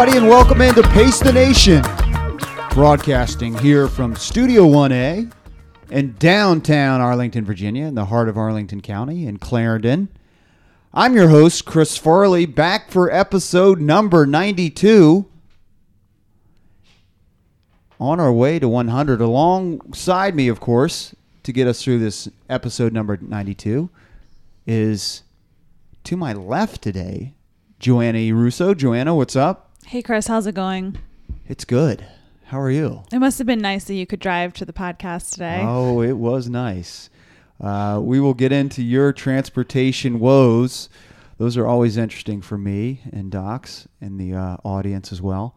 Everybody, and welcome into Pace the Nation. Broadcasting here from Studio 1A in downtown Arlington, Virginia, in the heart of Arlington County in Clarendon. I'm your host, Chris Farley, back for episode number 92. On our way to 100, alongside me, of course, to get us through this episode number 92, is to my left today, Joanna. Russo. Joanna, what's up? Hey, Chris, how's it going? It's good. How are you? It must have been nice that you could drive to the podcast today. Oh, it was nice. Uh, we will get into your transportation woes. Those are always interesting for me and Docs and the uh, audience as well.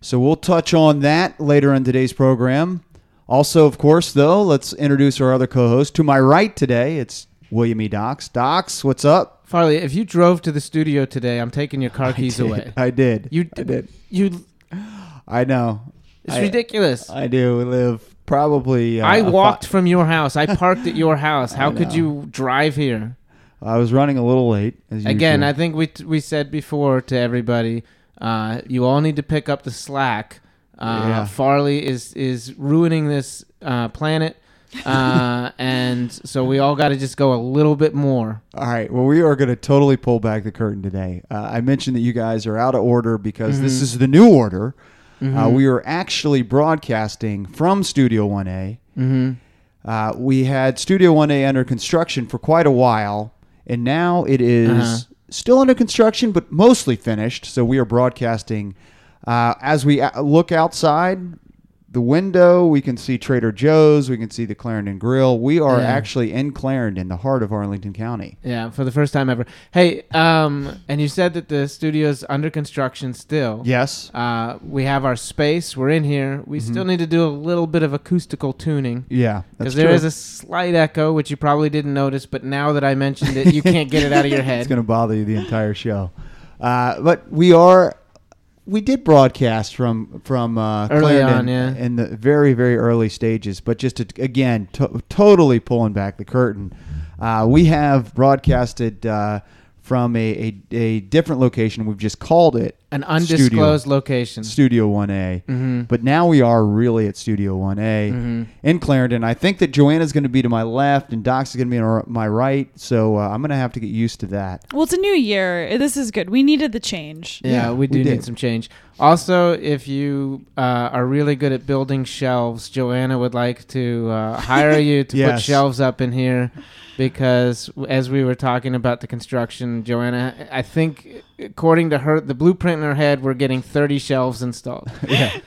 So we'll touch on that later in today's program. Also, of course, though, let's introduce our other co-host. To my right today, it's William E. Docs. Docs, what's up? Farley, if you drove to the studio today, I'm taking your car keys I away. I did. You I did. You. I know. It's I- ridiculous. I do live probably. Uh, I a fi- walked from your house. I parked at your house. How could you drive here? I was running a little late. As Again. I think we t- we said before to everybody, uh, you all need to pick up the slack. Uh, Yeah. Farley is is ruining this uh, planet, uh, and so we all got to just go a little bit more. All right. Well, we are going to totally pull back the curtain today. Uh, I mentioned that you guys are out of order because this Mhm. is the new order. Uh, Mhm. we are actually broadcasting from Studio 1A. Mm-hmm. Uh, we had Studio 1A under construction for quite a while, and now it is Uh-huh. still under construction, but mostly finished. So we are broadcasting uh, as we uh, look outside the window. We can see Trader Joe's. We can see the Clarendon Grill. We are Yeah. actually in Clarendon, the heart of Arlington County. Yeah, for the first time ever. Hey, um, and you said that the studio's under construction still. Yes. Uh, we have our space. We're in here. We Mhm. still need to do a little bit of acoustical tuning Yeah, because there is a slight echo, which you probably didn't notice. But now that I mentioned it, you can't get it out of your head. it's going to bother you the entire show. Uh, but we are. We did broadcast from from uh, Early Clarendon on, yeah. in the very very early stages, but just to, again, to, totally pulling back the curtain, uh, we have broadcasted uh, from a, a, a different location. We've just called it An undisclosed location. Studio One A, Mm-hmm. but now we are really at Studio One A hmm in Clarendon. I think that Joanna's going to be to my left and Doc's going to be on my right, so uh, I'm going to have to get used to that. Well, it's a new year. This is good. We needed the change. Yeah, Yeah, we we do did. need some change. Also, if you uh, are really good at building shelves, Joanna would like to uh, hire you to put shelves up in here because as we were talking about the construction, Joanna, I think according to her, the blueprint in her head, we're getting 30 shelves installed. yeah.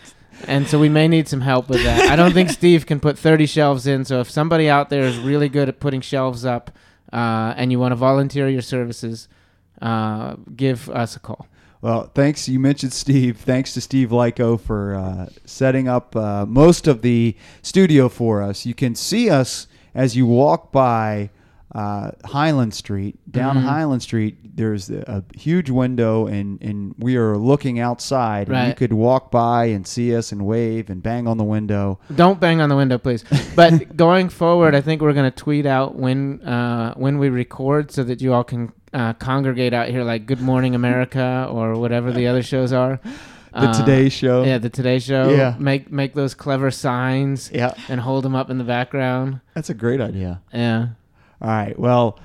And so we may need some help with that. I don't think Steve can put 30 shelves in. So if somebody out there is really good at putting shelves up uh, and you want to volunteer your services, uh, give us a call. Well, thanks. You mentioned Steve. Thanks to Steve Lyko for uh, setting up uh, most of the studio for us. You can see us as you walk by uh, Highland Street. Down Mhm. Highland Street, there's a, a huge window, and, and we are looking outside. And you could walk by and see us and wave and bang on the window. Don't bang on the window, please. But going forward, I think we're gonna tweet out when uh, when we record, so that you all can uh, congregate out here, like Good Morning America or whatever the other shows are. The Uh, Today Show. Yeah, the Today Show. Yeah. Make make those clever signs Yeah, and hold them up in the background. that's a great idea. Yeah. All right. Well,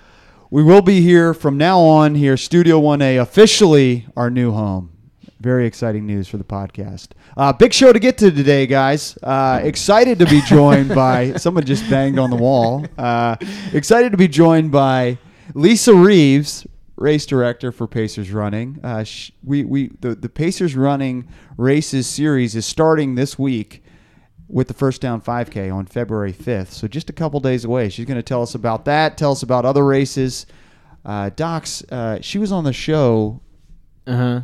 we will be here from now on here, Studio 1A, officially our new home. Very exciting news for the podcast. Uh, big show to get to today, guys. Uh, excited to be joined by someone just banged on the wall. Uh, excited to be joined by Lisa Reeves, race director for Pacers Running. Uh, sh- we we the, the Pacers Running races series is starting this week with the first down 5K on February 5th. So just a couple days away. She's going to tell us about that, tell us about other races. Uh, Docs, uh, she was on the show. Uh huh.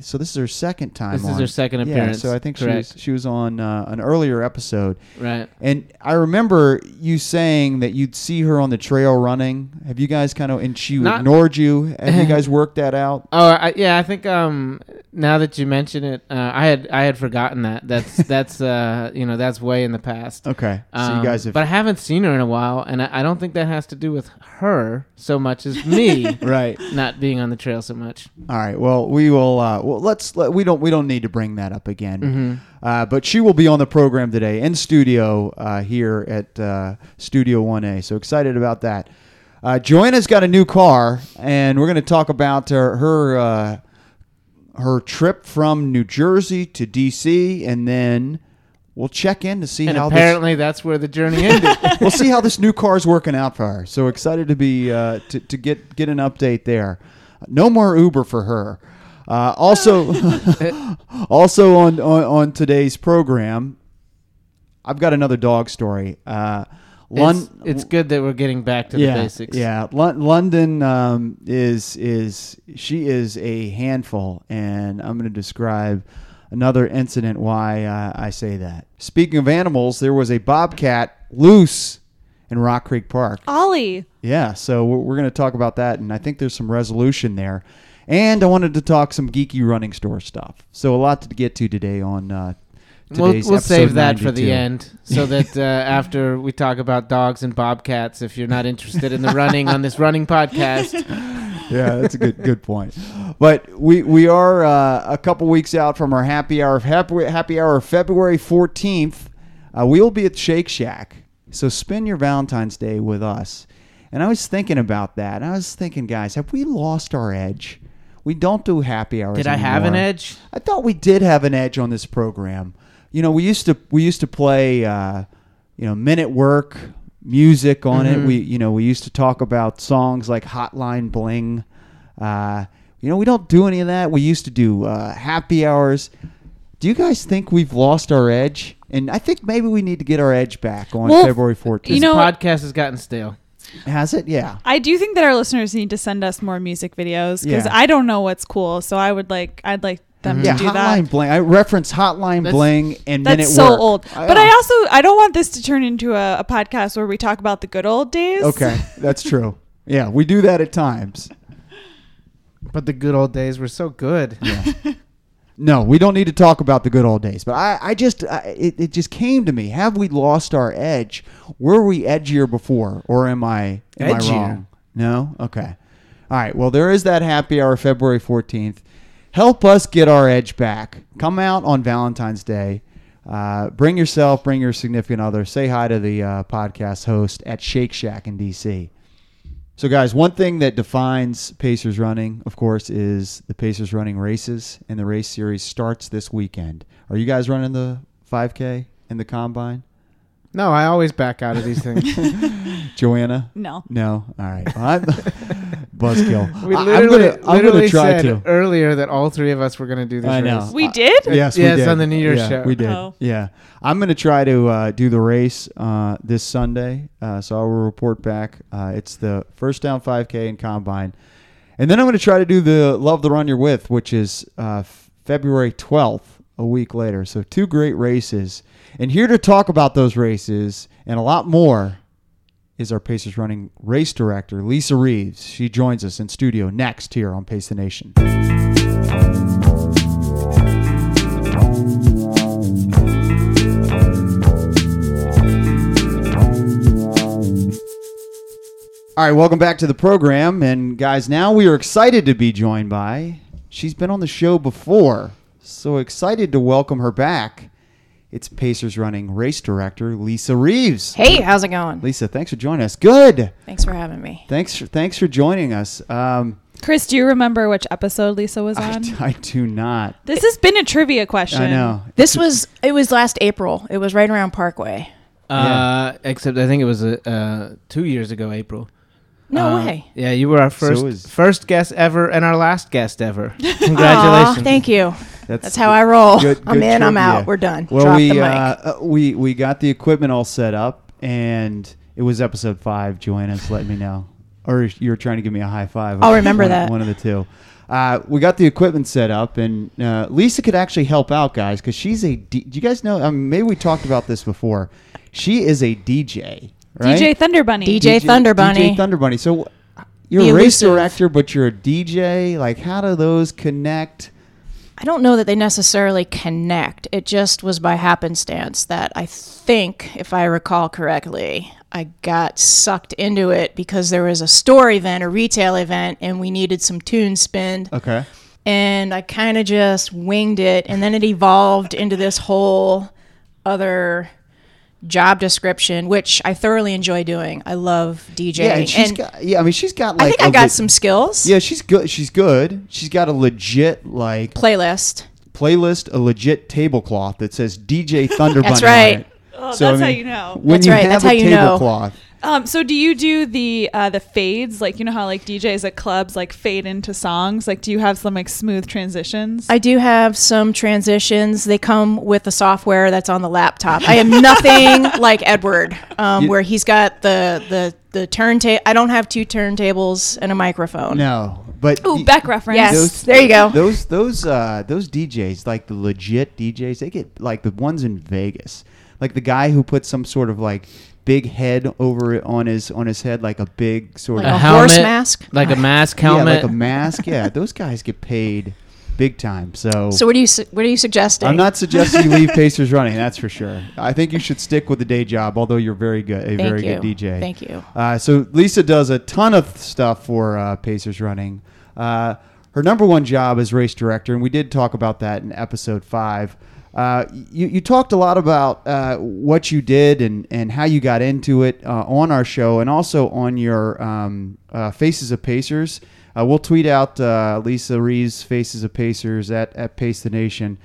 So this is her second time. This is her second appearance. Yeah, so I think she was, she was on uh, an earlier episode. Right. And I remember you saying that you'd see her on the trail running. Have you guys kind of, and she Not- ignored you? Have you guys worked that out? Oh, I, yeah. I think um, now that you mention it, uh, I had I had forgotten that. That's that's uh, you know that's way in the past. Okay, so Um, you guys have but I haven't seen her in a while, and I, I don't think that has to do with her so much as me right. not being on the trail so much. All right. Well, we will. Uh, well, let's. Let, we don't. We don't need to bring that up again. Mhm. Uh, but she will be on the program today in studio uh, here at uh, Studio One A. So excited about that. Uh, Joanna's got a new car, and we're going to talk about her her, uh, her trip from New Jersey to DC, and then we'll check in to see And how this, apparently that's where the journey ended. we'll see how this new car is working out for her. So excited to be uh, to, to get get an update there. No more Uber for her. Uh, also, also on, on on today's program, I've got another dog story. Uh, Lon- it's, it's good that we're getting back to yeah, the basics. Yeah, Lon- London um, is is she is a handful, and I'm going to describe another incident why uh, I say that. Speaking of animals, there was a bobcat loose in Rock Creek Park. Ollie. Yeah, so we're, we're going to talk about that, and I think there's some resolution there. And I wanted to talk some geeky running store stuff. So a lot to get to today on uh, We'll, we'll save that for the end so that uh, after we talk about dogs and bobcats, if you're not interested in the running on this running podcast, yeah, that's a good good point. But we we are uh, a couple weeks out from our happy hour of happy happy hour of February fourteenth. Uh, we will be at Shake Shack, so spend your Valentine's Day with us. And I was thinking about that. I was thinking, guys, have we lost our edge? We don't do happy hours. did I have an edge? I thought we did have an edge on this program. You know, we used to we used to play uh, you know minute work music on it. Mhm. We you know we used to talk about songs like Hotline Bling. Uh, you know, we don't do any of that. We used to do uh, happy hours. Do you guys think we've lost our edge? And I think maybe we need to get our edge back on Well, February 14th. You know- podcast has gotten stale. Has it? Yeah. I do think that our listeners need to send us more music videos because Yeah. I don't know what's cool. So I would like, I'd like them Yeah, to do Hotline that. Bling. I reference Hotline That's- Bling and That's Minute so Work. old. I but know. I also I don't want this to turn into a, a podcast where we talk about the good old days. Okay, that's true. Yeah, we do that at times. But the good old days were so good. Yeah. No, we don't need to talk about the good old days. But I, I just, I, it, it just came to me. Have we lost our edge? Were we edgier before, or am I, am I wrong? No. Okay. All right. Well, there is that happy hour, February fourteenth. Help us get our edge back. Come out on Valentine's Day. Uh, bring yourself, bring your significant other. Say hi to the uh, podcast host at Shake Shack in DC. So, guys, one thing that defines Pacers running, of course, is the Pacers running races, and the race series starts this weekend. Are you guys running the 5K in the combine? No, I always back out of these things. Joanna? No. No. All right. Well, I'm buzzkill. We I- I'm literally, gonna- I'm literally gonna try said to. earlier that all three of us were going to do this I know. race. We Uh, did? Yes, we Yes, did. on the New Year's yeah, show. We did. Oh. Yeah. I'm going to try to uh, do the race uh, this Sunday. Uh, so I will report back. Uh, it's the first down 5K in Combine. And then I'm going to try to do the Love the Run You're With, which is uh, f- February 12th, a week later. So two great races. And here to talk about those races and a lot more is our Pacers Running race director, Lisa Reeves. She joins us in studio next here on Pace the Nation. All right, welcome back to the program. And guys, now we are excited to be joined by, she's been on the show before. So excited to welcome her back. It's Pacers running race director, Lisa Reeves. Hey, how's it going? Lisa, thanks for joining us. Good. Thanks for having me. Thanks for, thanks for joining us. Um, Chris, do you remember which episode Lisa was on? I do not. this has been a trivia question. I know. This was it was last April. It was right around Parkway. Uh, Except I think it was uh, uh, two years ago, April. No Uh, way. Yeah, you were our first it was- first guest ever and our last guest ever. Aw, Congratulations. thank you. That's, That's how I roll. Good- I'm good in, I'm trivia. out. We're done. Well, Drop we the mic. uh, uh, we we got the equipment all set up, and it was episode five. Joanna's letting me know, or you were trying to give me a high five. I'll remember One- that. One of the two. Uh, we got the equipment set up, and uh, Lisa could actually help out, guys, because she's a. D- do you guys know? Um, maybe we talked about this before. She is a DJ, right? DJ Thunder Bunny. DJ Thunder Bunny. DJ Thunder Bunny. So you're The a race director, but you're a DJ. Like, how do those connect? I don't know that they necessarily connect. It just was by happenstance that I think, if I recall correctly, I got sucked into it because there was a store event, a retail event, and we needed some tune spinned. Okay. And I kind of just winged it, and then it evolved into this whole other job description, which I thoroughly enjoy doing. I love DJing. Yeah, and she's and got. Yeah, I mean, she's got like. I think I a got le- some skills. Yeah, she's good. She's good. She's got a legit like Playlist. playlist, a legit tablecloth that says DJ Thunder That's Bunny on right. it. Oh, So, I that's how you know. When That's you right, have that's a how you know. tablecloth, Um, so do you do the uh, the fades like you know how like DJs at clubs like fade into songs? Like, do you have some like smooth transitions? I do have some transitions. They come with the software that's on the laptop. I am nothing like Edward, um, You- where he's got the the the turntable. I don't have two turntables and a microphone. no, but Ooh, y- Beck reference. Yes. there you go. Those those uh, those DJs, like the legit DJs, they get like the ones in Vegas, like the guy who puts some sort of like big head over it on his on his head, like a big sort Like of a horse mask? like a mask yeah, helmet. like a mask. Yeah, those guys get paid big time. So, So what are you su- what are you suggesting? I'm not suggesting you leave Pacers running. That's for sure. I think you should stick with the day job. Although you're very good, a Thank very you. good DJ. Thank you. Uh, so Lisa does a ton of stuff for uh, Pacers Running. Uh, her number one job is race director, and we did talk about that in episode five. Uh, you, you talked a lot about uh, what you did and, and how you got into it uh, on our show and also on your um, uh, Faces of Pacers. Uh, we'll tweet out Lisa Reeves' Faces of Pacers at, at Pace the Nation.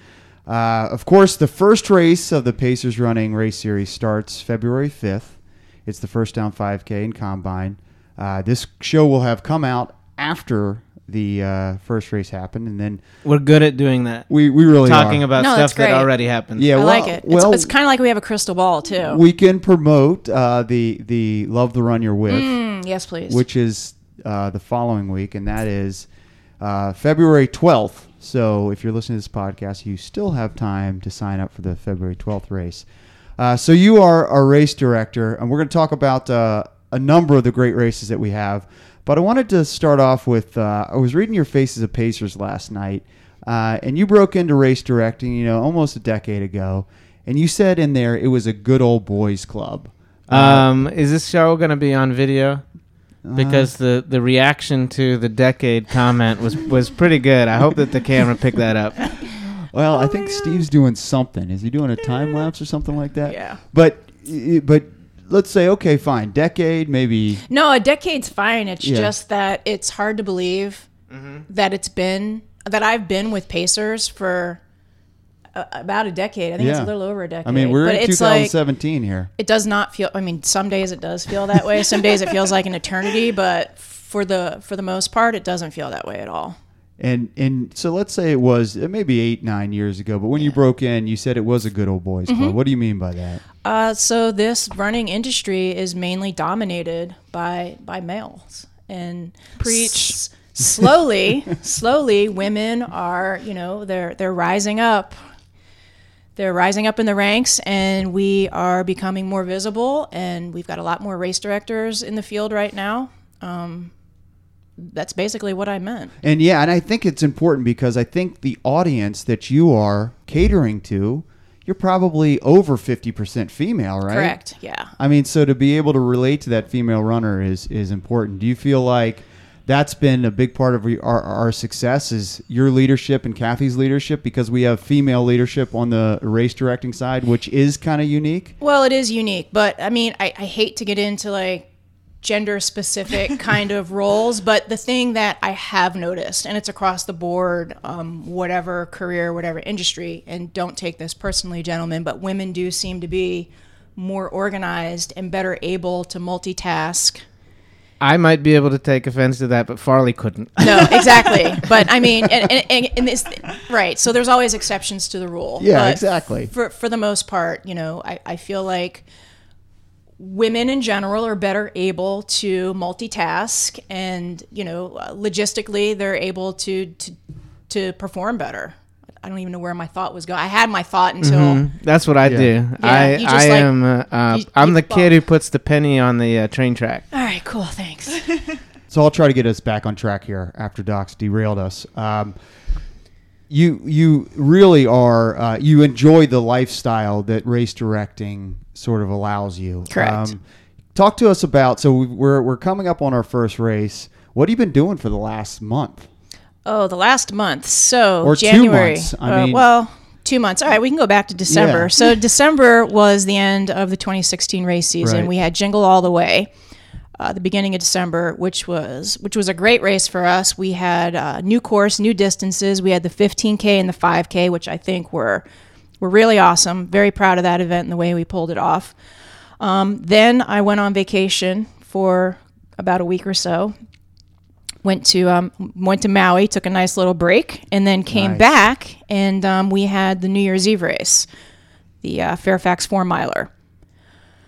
Of course, the first race of the Pacers Running Race Series starts February 5th. It's the first down 5K in Combine. This show will have come out after the uh, first race happened, and then We're good at doing that. we, we really Talking are. about No, stuff that already happened. Yeah, I well, like it. well, it's it's kind of like we have a crystal ball too. we can promote uh, the the Love the Run You're With, Mm, yes, please. which is uh, the following week, and that is uh, February 12th. So if you're listening to this podcast, you still have time to sign up for the February 12th race. Uh, so you are a race director, and we're going to talk about uh, a number of the great races that we have. But I wanted to start off with uh, I was reading your Faces of Pacers last night, uh, and you broke into race directing, you know, almost a decade ago, and you said in there it was a good old boys club. Uh, Um, is this show going to be on video? Uh, Because the, the reaction to the decade comment was, was pretty good. I hope that the camera picked that up. Well, I think Steve's doing something. Is he doing a time lapse or something like that? Yeah. But but let's say okay, fine, decade maybe. No, a decade's fine. It's Yeah. just that it's hard to believe mm-hmm. that it's been that I've been with Pacers for a, about a decade. I think it's a little over a decade. I mean, we're but in it's like 2017 here. it does not feel. I mean, some days it does feel that way. Some days it feels like an eternity. But for the for the most part, it doesn't feel that way at all. And and so let's say it was uh, maybe eight nine years ago. But when you broke in, you said it was a good old boys Mm-hmm. club. What do you mean by that? Uh, so this running industry is mainly dominated by by males and Preach. s- slowly, slowly, women are you know they're they're rising up. They're rising up in the ranks, and we are becoming more visible. And we've got a lot more race directors in the field right now. Um, that's basically what I meant. And yeah, and I think it's important because I think the audience that you are catering to, you're probably over 50% female, right? Correct. Yeah. I mean, so to be able to relate to that female runner is is important. Do you feel like that's been a big part of our, our success is your leadership and Kathy's leadership because we have female leadership on the race directing side, which is kind of unique. Well, it is unique, but I mean, I, I hate to get into like gender specific kind of roles, but the thing that I have noticed, and it's across the board, um, whatever career, whatever industry, and don't take this personally, gentlemen, but women do seem to be more organized and better able to multitask. I might be able to take offense to that, but Farley couldn't. No, exactly. but I mean, and, and, and, and this, right. So there's always exceptions to the rule. Yeah, But exactly. For, for the most part, you know, I, I feel like women in general are better able to multitask and, you know, uh, logistically, they're able to, to, to perform better. I don't even know where my thought was going. I had my thought until Mhm. That's what I Yeah. do. I, just I like- am. Uh, uh, you- I'm you- the kid who puts the penny on the uh, train track. All right, cool. Thanks. So I'll try to get us back on track here after Doc's derailed us. Um, you you really are uh, you enjoy the lifestyle that race directing sort of allows you. Um, Correct. talk to us about. So we- we're we're coming up on our first race. What have you been doing for the last month? Oh, the last month. So Or two January. months, I uh, mean- well, two months. All right, we can go back to December. Yeah. So December was the end of the 2016 race season. Right. We had Jingle All the Way. Uh, the beginning of December, which was which was a great race for us. We had uh, new course, new distances. We had the 15k and the 5k, which I think were were really awesome. Very proud of that event and the way we pulled it off. Um, then I went on vacation for about a week or so. Went to um, went to Maui, took a nice little break, and then came Nice. back, and um, we had the New Year's Eve race, the uh, Fairfax Four Miler.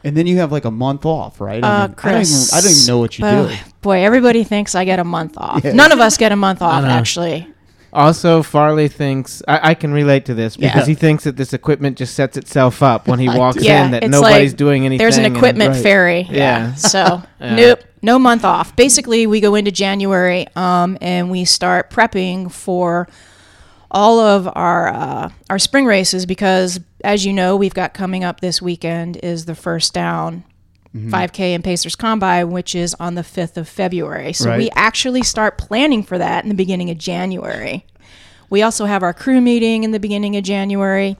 And then you have like a month off, right? I, Uh, mean, I, don't, even, I don't even know what you oh, do. Boy, everybody thinks I get a month off. Yeah. None of us get a month off, actually. Also, Farley thinks I, I can relate to this because Yeah. he thinks that this equipment just sets itself up when he walks. Yeah, in that nobody's like doing anything. There's an and- equipment Right. ferry. Yeah. So Yeah. nope, no month off. Basically, we go into January um, and we start prepping for all of our uh, our spring races because, as you know, we've got coming up this weekend is the first down. Mm-hmm. 5K and Pacers Combine, which is on the 5th of February. So we actually start planning for that in the beginning of January. We also have our crew meeting in the beginning of January.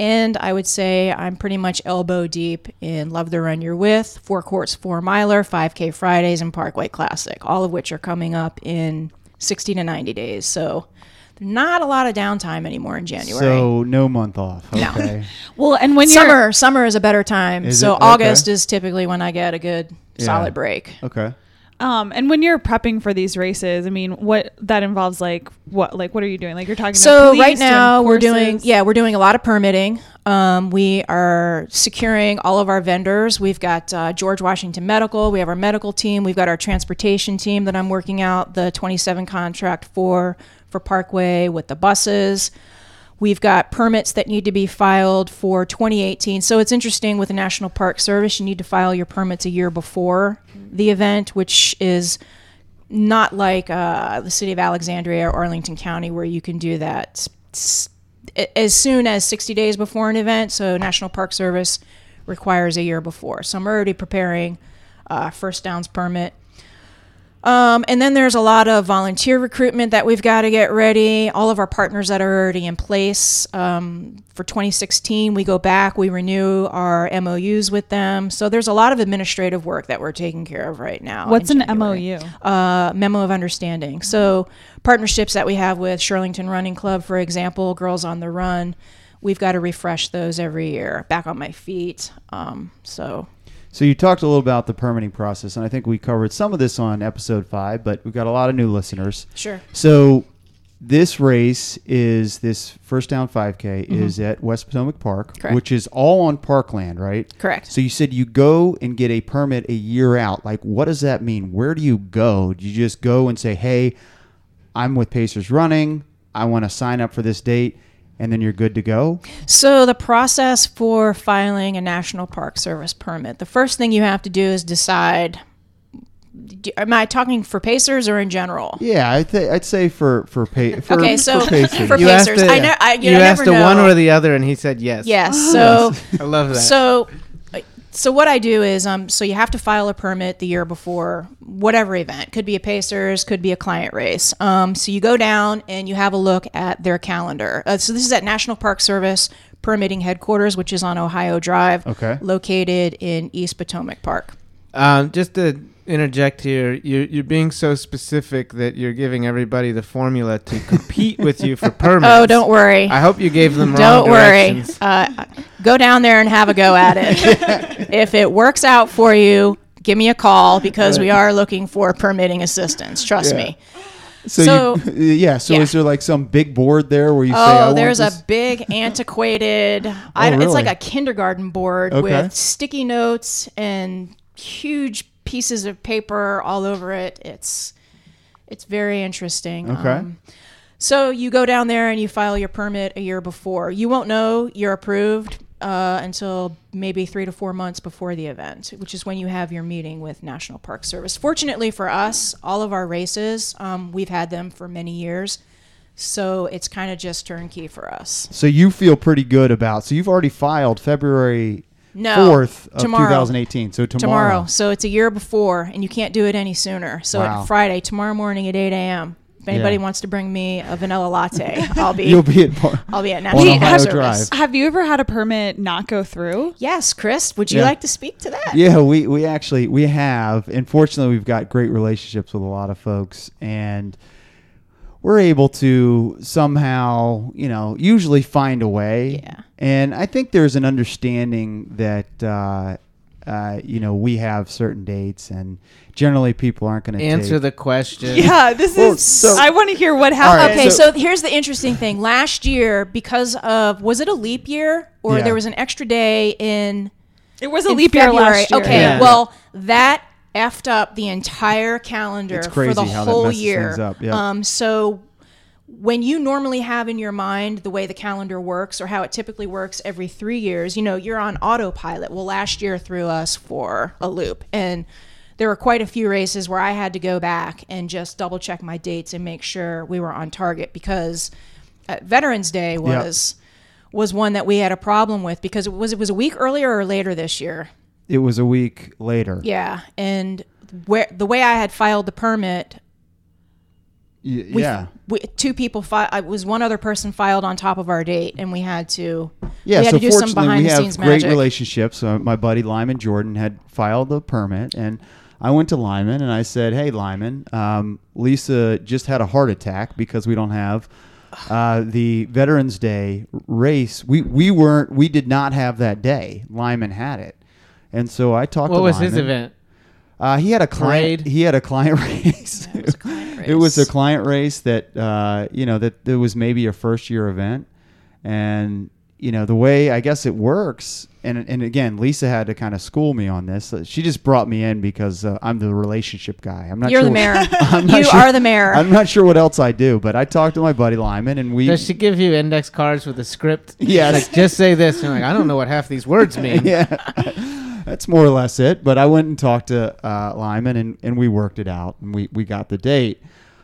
And I would say I'm pretty much elbow deep in Love the Run You're With, Four Courts, Four Miler, 5K Fridays, and Parkway Classic, all of which are coming up in 60 to 90 days. So not a lot of downtime anymore in January. So no month off. No. Well, and when you're summer, summer is a better time. Is so it? Okay. August is typically when I get a good Yeah. solid break. okay. Um and when you're prepping for these races, I mean, what that involves like what like what are you doing? Like you're talking So right now we're doing yeah we're doing a lot of permitting. Um, we are securing all of our vendors. We've got uh, George Washington Medical. We have our medical team. We've got our transportation team that I'm working out the 27 contract for for Parkway with the buses. We've got permits that need to be filed for 2018. So it's interesting with the National Park Service, you need to file your permits a year before the event, which is not like uh, the city of Alexandria or Arlington County, where you can do that as soon as 60 days before an event. So National Park Service requires a year before. So I'm already preparing uh, first downs permit. Um, and then there's a lot of volunteer recruitment that we've got to get ready. All of our partners that are already in place. Um, for 2016, we go back, we renew our MOUs with them. So there's a lot of administrative work that we're taking care of right now. What's an MOU? uh, memo of understanding. So partnerships that we have with Shirlington Running Club, for example, Girls on the Run, we've got to refresh those every year. Back on my feet. Um, so So you talked a little about the permitting process, and I think we covered some of this on episode five, but we've got a lot of new listeners. sure. So this race is this first down 5K is at West Potomac Park, Mm-hmm. Correct. which is all on parkland, right? Correct. So you said you go and get a permit a year out. Like, what does that mean? Where do you go? Do you just go and say, "Hey, I'm with Pacers Running. I want to sign up for this date," and then you're good to go? So the process for filing a National Park Service permit, the first thing you have to do is decide. Am I talking for Pacers or in general? Yeah, I th- I'd say for for, pa- for Okay, so for Pacers. for You asked, Pacers, a- I know- I- you you know, I asked never a one or the other, and he said yes. Yes. So I love that. So, so what I do is, um, so you have to file a permit the year before whatever event. Could be a Pacers, could be a client race. Um, so you go down and you have a look at their calendar. Uh, so this is at National Park Service permitting headquarters, which is on Ohio Drive, Okay. located in East Potomac Park. Um, just to interject here, you're, you're being so specific that you're giving everybody the formula to compete with you for permits. Oh, don't worry. I hope you gave them wrong Don't worry. Uh, go down there and have a go at it. if it works out for you, give me a call because we are looking for permitting assistance. Trust Yeah. me. So, So- you, yeah. So yeah. is there like some big board there where you say, I Oh, there's a big antiquated. I, Oh, It's like a kindergarten board Okay. with sticky notes and huge pieces of paper all over it. It's it's very interesting. Um, Okay. so you go down there and you file your permit a year before. You won't know you're approved uh, until maybe three to four months before the event, which is when you have your meeting with National Park Service. Fortunately for us, all of our races, um, we've had them for many years. So it's kind of just turnkey for us. So you feel pretty good about. So you've already filed February No, fourth of tomorrow. 2018. So tomorrow. Tomorrow. So it's a year before, and you can't do it any sooner. So Wow. Friday, tomorrow morning at 8 a.m. If anybody Yeah. wants to bring me a vanilla latte, I'll be You'll be at. Bar- I'll be at on National Ohio Park Drive. Have you ever had a permit not go through? Yes, Chris, would you Yeah. like to speak to that? Yeah, we, we actually we have. Unfortunately, we've got great relationships with a lot of folks, and we're able to somehow, you know, usually find a way. Yeah. And I think there's an understanding that, uh, uh, you know, we have certain dates, and generally people aren't going to Answer take, the question. Yeah, this Well, is. so- I want to hear what right, happened. Okay, So- so, here's the interesting thing. Last year, because of was it a leap year or Yeah. there was an extra day in it was a in leap year last year. Okay, Yeah. well that effed up the entire calendar It's for the crazy how that whole messes year. things up, yeah. Um, so when you normally have in your mind the way the calendar works or how it typically works every three years, you know, you're on autopilot. Well, last year threw us for a loop. And there were quite a few races where I had to go back and just double check my dates and make sure we were on target because uh, Veterans Day was was one that we had a problem with because it was it was a week earlier or later this year. It was a week later. Yeah, and where the way I had filed the permit, Y- we, yeah. we, two people fi- I was one other person filed on top of our date, and we had to Yeah, we had so to do some fortunately, behind we the have scenes great magic. relationships. Uh, my buddy Lyman Jordan had filed the permit, and I went to Lyman and I said, "Hey, Lyman, um, Lisa just had a heart attack because we don't have uh, the Veterans Day race. We we weren't we did not have that day. Lyman had it, and so I talked What to was Lyman. his event? Uh, he had a client. Parade? He had a client race. it was a client It was a race. client race that uh, you know that it was maybe a first year event, and you know the way I guess it works. And and again, Lisa had to kind of school me on this. Uh, She just brought me in because uh, I'm the relationship guy. I'm not. You're sure the mayor. I'm not You sure- are the mayor. I'm not sure what else I do, but I talked to my buddy Lyman, and we. Does she give you index cards with a script? Yes. Like, just say this. And you're like, I don't know what half these words mean. yeah, that's more or less it. But I went and talked to uh, Lyman, and, and we worked it out, and we, we got the date.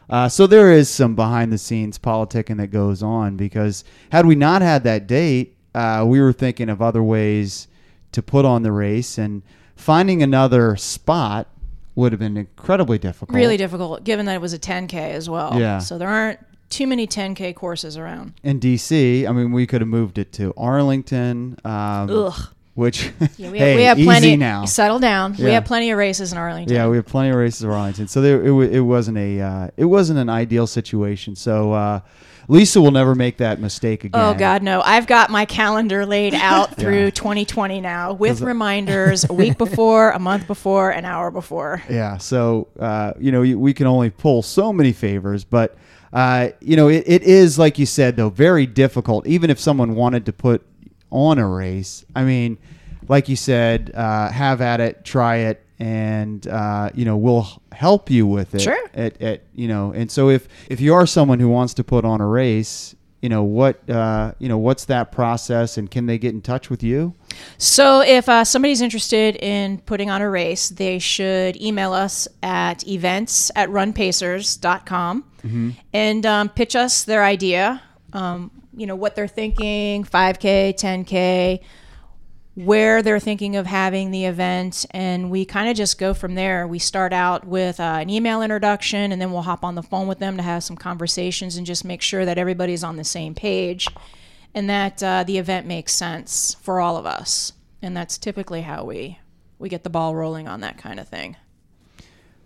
Uh, so there is some behind the scenes politicking that goes on because had we not had that date, uh, we were thinking of other ways to put on the race, and finding another spot would have been incredibly difficult. really difficult, given that it was a 10k as well. Yeah. So there aren't too many 10k courses around. in DC, I mean, we could have moved it to Arlington. Um, Ugh. Which, Yeah, we, hey, have, we have easy plenty. now. Settle down. We have plenty of races in Arlington. Yeah, we have plenty of races in Arlington, so there, it, it wasn't a uh, it wasn't an ideal situation. So uh, Lisa will never make that mistake again. Oh God, no! I've got my calendar laid out through Yeah. 2020 now, with reminders a week before, a month before, an hour before. Yeah, so uh, you know we can only pull so many favors, but uh, you know it, it is like you said though very difficult. Even if someone wanted to put on a race, I mean, like you said, uh, have at it, try it, and uh, you know we'll help you with it. Sure. At, at you know, and so if if you are someone who wants to put on a race. You know what? Uh, you know what's that process, and can they get in touch with you? So, if uh, somebody's interested in putting on a race, they should email us at events at runpacers.com and um, pitch us their idea. Um, you know, what they're thinking 5K, 10K, where they're thinking of having the event. And we kind of just go from there. We start out with uh, an email introduction and then we'll hop on the phone with them to have some conversations and just make sure that everybody's on the same page and that uh, the event makes sense for all of us. And that's typically how we we get the ball rolling on that kind of thing.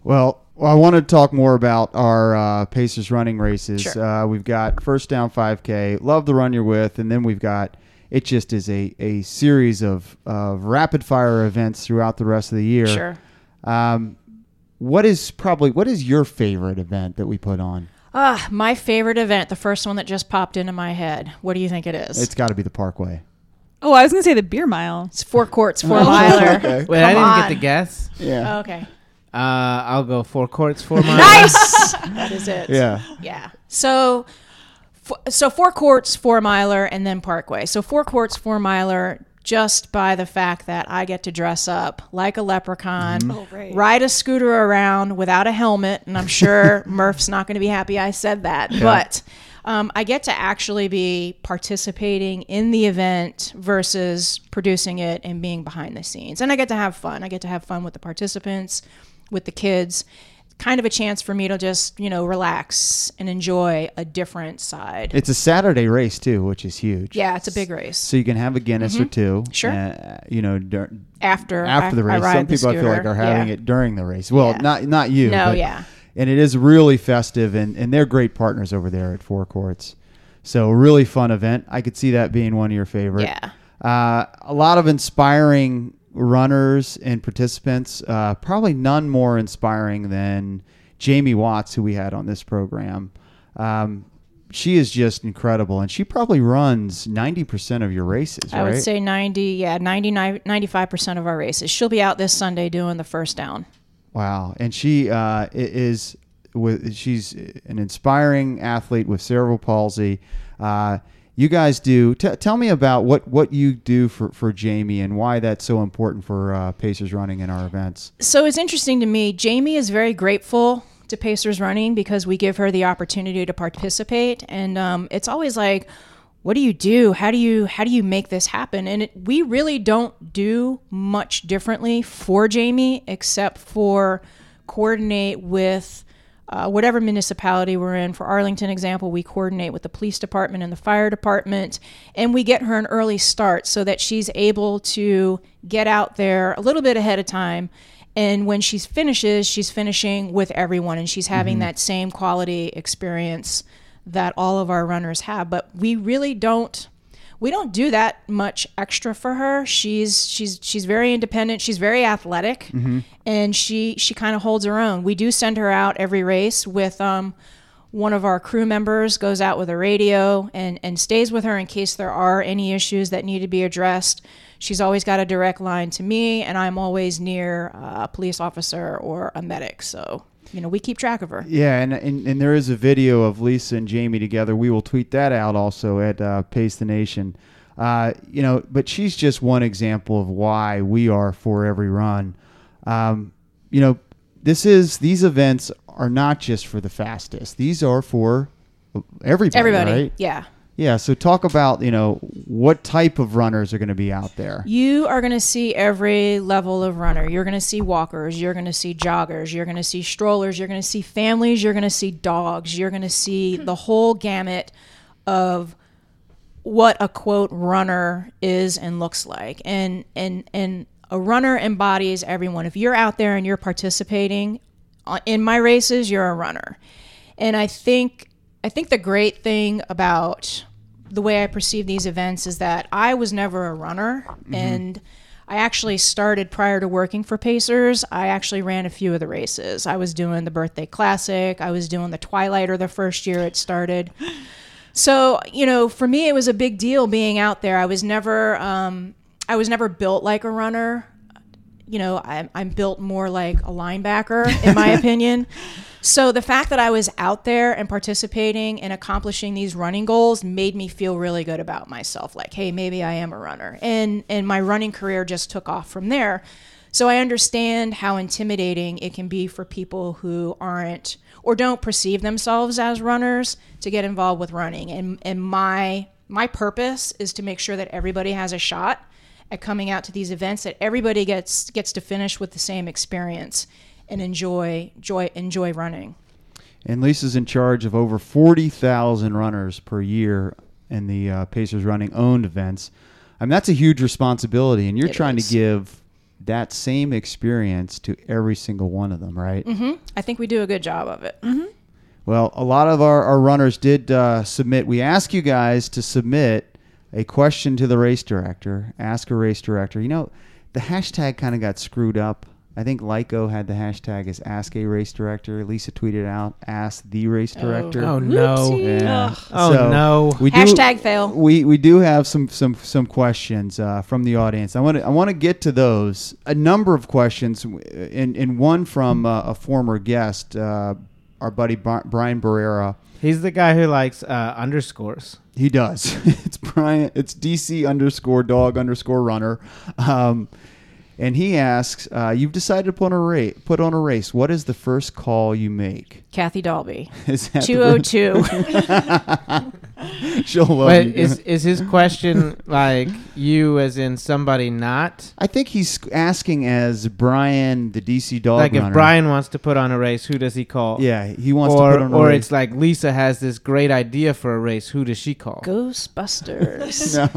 Well, well, I want to talk more about our uh, Pacers running races. Sure. Uh, we've got first down 5K, love the run you're with, and then we've got it just is a, a series of, of rapid fire events throughout the rest of the year. Sure. Um, what is probably what is your favorite event that we put on? Ah, my favorite event, the first one that just popped into my head. What do you think it is? It's got to be the Parkway. Oh, I was gonna say the beer mile. It's four courts, four miler. Okay. Wait, I didn't on. get the guess. Yeah. Oh, okay. Uh, I'll go four courts, four miles. Nice. that is it. Yeah. Yeah. So, f- so four courts, four miler, and then Parkway. So four courts, four miler, just by the fact that I get to dress up like a leprechaun, Oh, right. ride a scooter around without a helmet, and I'm sure Murph's not going to be happy I said that, but. Um, I get to actually be participating in the event versus producing it and being behind the scenes. And I get to have fun. I get to have fun with the participants, with the kids. Kind of a chance for me to just, you know, relax and enjoy a different side. It's a Saturday race too, which is huge. yeah, it's a big race. So you can have a Guinness or two. Mm-hmm. Sure. uh, you know, dur- After after the race. Some people I feel like are having Yeah. it during the race. Well, Yeah. not not you. No, but- yeah. And it is really festive, and, and they're great partners over there at Four Courts. So really fun event. I could see that being one of your favorite. Yeah. Uh, a lot of inspiring runners and participants. Uh, probably none more inspiring than Jamie Watts, who we had on this program. Um, she is just incredible, and she probably runs ninety percent of your races. I right? would say 90, yeah, 99, 95% of our races. She'll be out this Sunday doing the first down. Wow, and she uh, is with she's an inspiring athlete with cerebral palsy. Uh, you guys do t- tell me about what, what you do for, for Jamie and why that's so important for uh, Pacers running in our events. So it's interesting to me. Jamie is very grateful to Pacers Running because we give her the opportunity to participate, and um, it's always like, "What do you do? How do you how do you make this happen?" And it, we really don't do much differently for Jamie except for coordinate with. Uh, whatever municipality we're in. For Arlington example, we coordinate with the police department and the fire department, and we get her an early start so that she's able to get out there a little bit ahead of time. And when she finishes, she's finishing with everyone, and she's having that same quality experience that all of our runners have. But we really don't we don't do that much extra for her. She's she's she's very independent. She's very athletic, and she she kind of holds her own. We do send her out every race with um, one of our crew members goes out with a radio and and stays with her in case there are any issues that need to be addressed. She's always got a direct line to me, and I'm always near a police officer or a medic. So you know we keep track of her. Yeah, and, and, and there is a video of Lisa and Jamie together. We will tweet that out also at uh, Pace the Nation. Uh, you know, but she's just one example of why we are for every run. Um, you know, this is these events are not just for the fastest; these are for everybody. Everybody, right? yeah. Yeah. So talk about you know what type of runners are going to be out there. You are going to see every level of runner. You're going to see walkers, you're going to see joggers, you're going to see strollers, you're going to see families, you're going to see dogs, you're going to see the whole gamut of what a quote runner is and looks like. And and and a runner embodies everyone. If you're out there and you're participating uh, in my races, you're a runner. And I think I think the great thing about the way I perceive these events is that I was never a runner and I actually started prior to working for Pacers. I actually ran a few of the races. I was doing the birthday classic, I was doing the Twilighter the first year it started. So, you know, for me it was a big deal being out there. I was never um, I was never built like a runner you know, I'm, I'm built more like a linebacker, in my opinion. So the fact that I was out there and participating and accomplishing these running goals made me feel really good about myself. Like, hey, maybe I am a runner, and and my running career just took off from there. So I understand how intimidating it can be for people who aren't or don't perceive themselves as runners to get involved with running. And and my my purpose is to make sure that everybody has a shot at coming out to these events that everybody gets gets to finish with the same experience and enjoy joy enjoy running. And Lisa's in charge of over 40,000 runners per year in the uh, Pacers running owned events. I mean, that's a huge responsibility, and you're It trying is. to give that same experience to every single one of them, right? hmm I think we do a good job of it. Well, a lot of our, our runners did uh, submit. We ask you guys to submit a question to the race director. Ask a race director. You know, the hashtag kind of got screwed up. I think Lyco had the hashtag as ask a race director. Lisa tweeted out, ask the race director. Oh no. Yeah. Oh So, no. We do, Hashtag fail. We we do have some some some questions uh, from the audience. I want to I want to get to those. A number of questions, and and one from uh, a former guest, uh, our buddy Brian Barrera. He's the guy who likes uh, underscores. He does. it's Brian. It's DC underscore dog underscore runner. Um, and he asks, uh, "You've decided to put on a race. Put on a race. What is the first call you make?" Kathy Dalby. Is that the Two oh two. She'll love But you. is is his question like you as in somebody not? I think he's asking as Brian, the DC dog like runner. if Brian wants to put on a race, who does he call? yeah, he wants or to put on a or race. Or it's like Lisa has this great idea for a race. Who does she call? Ghostbusters. no,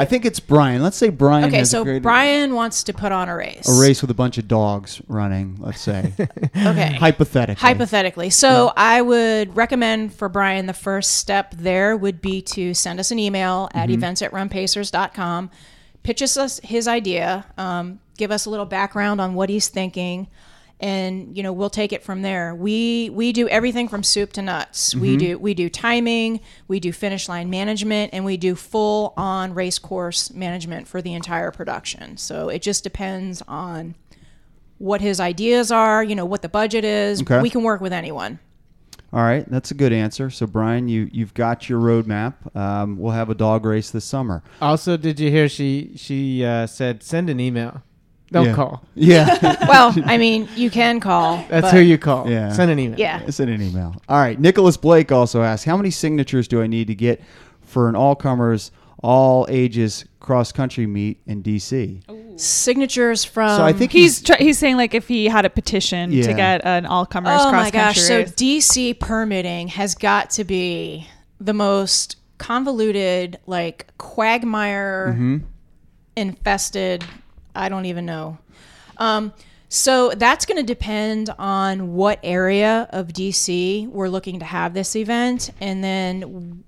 I think it's Brian. Let's say Brian. Okay, has a so great- Brian wants to put on a race. a race with a bunch of dogs running. Let's say Okay. hypothetically. Hypothetically. So I would recommend for Brian the first step there would be to send us an email at events at runpacers.com, pitch us his idea, um, give us a little background on what he's thinking. And you know we'll take it from there. We we do everything from soup to nuts. We do we do timing, we do finish line management, and we do full on race course management for the entire production. So it just depends on what his ideas are, you know, what the budget is. Okay. We can work with anyone. All right, that's a good answer. So Brian, you you've got your roadmap. Um, we'll have a dog race this summer. Also, did you hear she she uh, said send an email, don't Yeah. call. Yeah. Well, I mean, you can call. That's who you call. Yeah. Send an email. Yeah. Send an email. All right. Nicholas Blake also asks, how many signatures do I need to get for an all-comers, all ages cross country meet in DC? Signatures from. So I think He's tr- he's saying like if he had a petition Yeah. to get an all comers Oh cross my gosh! country So race. DC permitting has got to be the most convoluted, like quagmire Mm-hmm. infested. I don't even know. Um, so that's going to depend on what area of DC we're looking to have this event, and then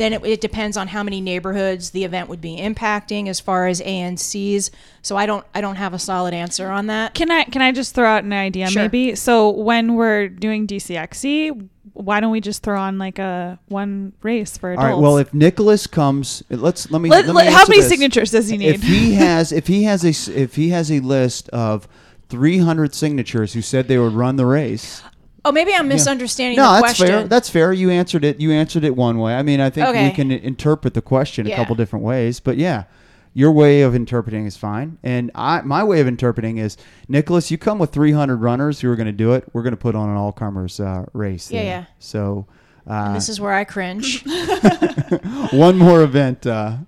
then it, it depends on how many neighborhoods the event would be impacting as far as ANCs. So I don't I don't have a solid answer on that. Can I can I just throw out an idea Sure. maybe? So when we're doing DCXC, why don't we just throw on like a one race for All adults? right. Well, if Nicholas comes, let's let me. Let- let let- me how many this. signatures does he need? If he has, if he has a, s- if he has a list of 300 signatures who said they would run the race. Oh, maybe I'm misunderstanding No, the that's question. fair. That's fair. You answered it. You answered it one way. I mean, I think we can interpret the question a couple different ways. But yeah, your way of interpreting is fine, and I my way of interpreting is Nicholas. You come with 300 runners who are going to do it. We're going to put on an all comers uh, race. Yeah, there. yeah. So. Uh, this is where I cringe. one more event. Uh,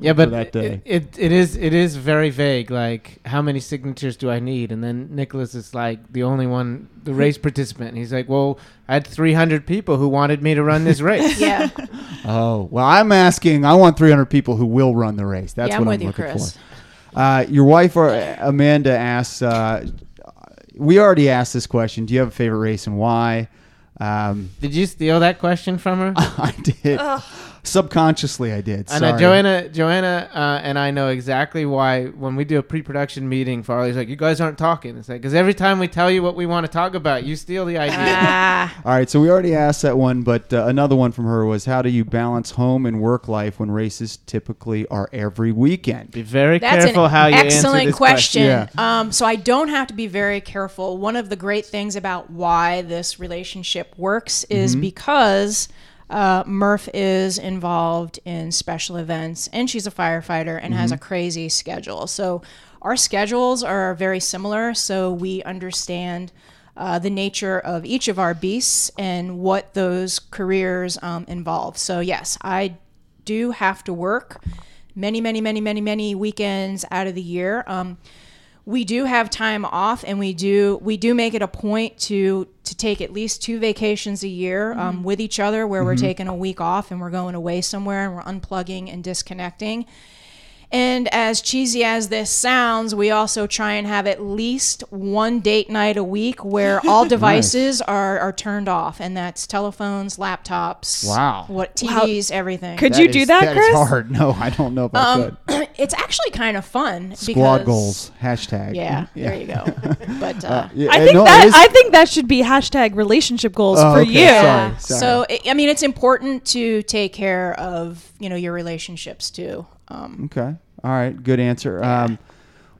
Yeah, but that day. It, it it is it is very vague. Like, how many signatures do I need? And then Nicholas is like the only one, the race participant. He's like, well, I had 300 people who wanted me to run this race. yeah, Oh well, I'm asking. I want 300 people who will run the race. That's yeah, I'm what I'm you, looking Chris. for. Uh, your wife, or Amanda, asks. Uh, we already asked this question. Do you have a favorite race and why? Um, Did you steal that question from her? I did. Subconsciously, I did. I know Sorry. Joanna. Joanna uh, and I know exactly why. When we do a pre-production meeting, Farley's like, "You guys aren't talking." It's like because every time we tell you what we want to talk about, you steal the idea. Ah, All right, so we already asked that one, but uh, another one from her was, "How do you balance home and work life when races typically are every weekend?" Be very that's careful an how you excellent answer this question. Yeah. Um, so I don't have to be very careful. One of the great things about why this relationship works is Mm-hmm. because uh, Murph is involved in special events, and she's a firefighter and has a Mm-hmm. crazy schedule. So our schedules are very similar. So we understand. Uh, the nature of each of our beasts and what those careers um, involve. So, yes, I do have to work many, many, many, many, many weekends out of the year. Um, we do have time off, and we do we do make it a point to to take at least two vacations a year um, with each other, where we're taking a week off and we're going away somewhere and we're unplugging and disconnecting. And as cheesy as this sounds, we also try and have at least one date night a week where all devices are, are turned off, and that's telephones, laptops, Wow. what TVs, everything. Could you do that, That Chris? is hard. No, I don't know if I Um, could. It's actually kind of fun. Squad because- goals hashtag. Yeah, there you go. But uh, Yeah, I uh, think no, it that is- I think that should be hashtag relationship goals Oh, for okay, you. sorry. yeah. So I I mean, it's important to take care of you know your relationships too. Um, Okay. All right. Good answer. Um,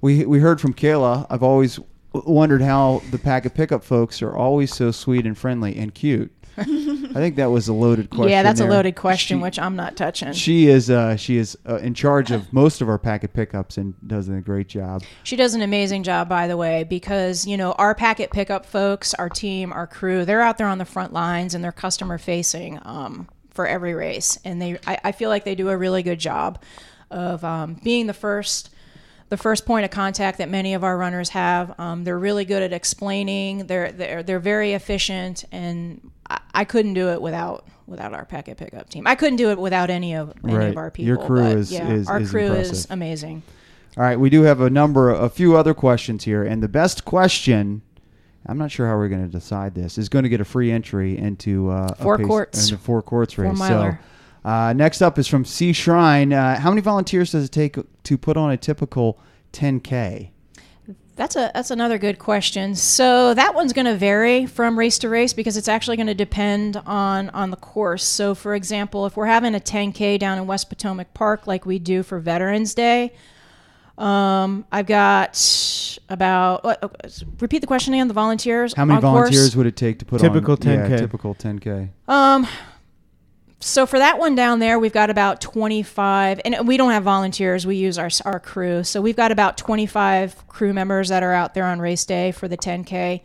we we heard from Kayla. I've always wondered how the pack of pickup folks are always so sweet and friendly and cute. I think that was a loaded question. yeah, that's there. a loaded question, She- which I'm not touching. She, is uh, she is uh, in charge of most of our packet pickups and does a great job. She does an amazing job, by the way, because you know our packet pickup folks, our team, our crew, they're out there on the front lines and they're customer facing um, for every race, and they I, I feel like they do a really good job of um, being the first. The first point of contact that many of our runners have, um, they're really good at explaining. They're they're they're very efficient, and I, I couldn't do it without without our packet pickup team. I couldn't do it without any of any Right. of our people. Your crew is- yeah, is- our is crew is amazing. All right, we do have a number, a few other questions here, and the best question. I'm not sure how we're going to decide this. Is going to get a free entry into uh, a Four pace- courts. into four courts Four race. So, uh, next up is from C Shrine. Uh, how many volunteers does it take to put on a typical 10k? That's a that's another good question. So that one's going to vary from race to race because it's actually going to depend on on the course. So for example, if we're having a 10k down in West Potomac Park like we do for Veterans Day, um, I've got about what, uh, repeat the question again. The volunteers. How many on course? volunteers would it take to put Typical on 10K. typical 10k? Um, so for that one down there, we've got about 25, and we don't have volunteers. We use our our crew. So we've got about 25 crew members that are out there on race day for the 10k.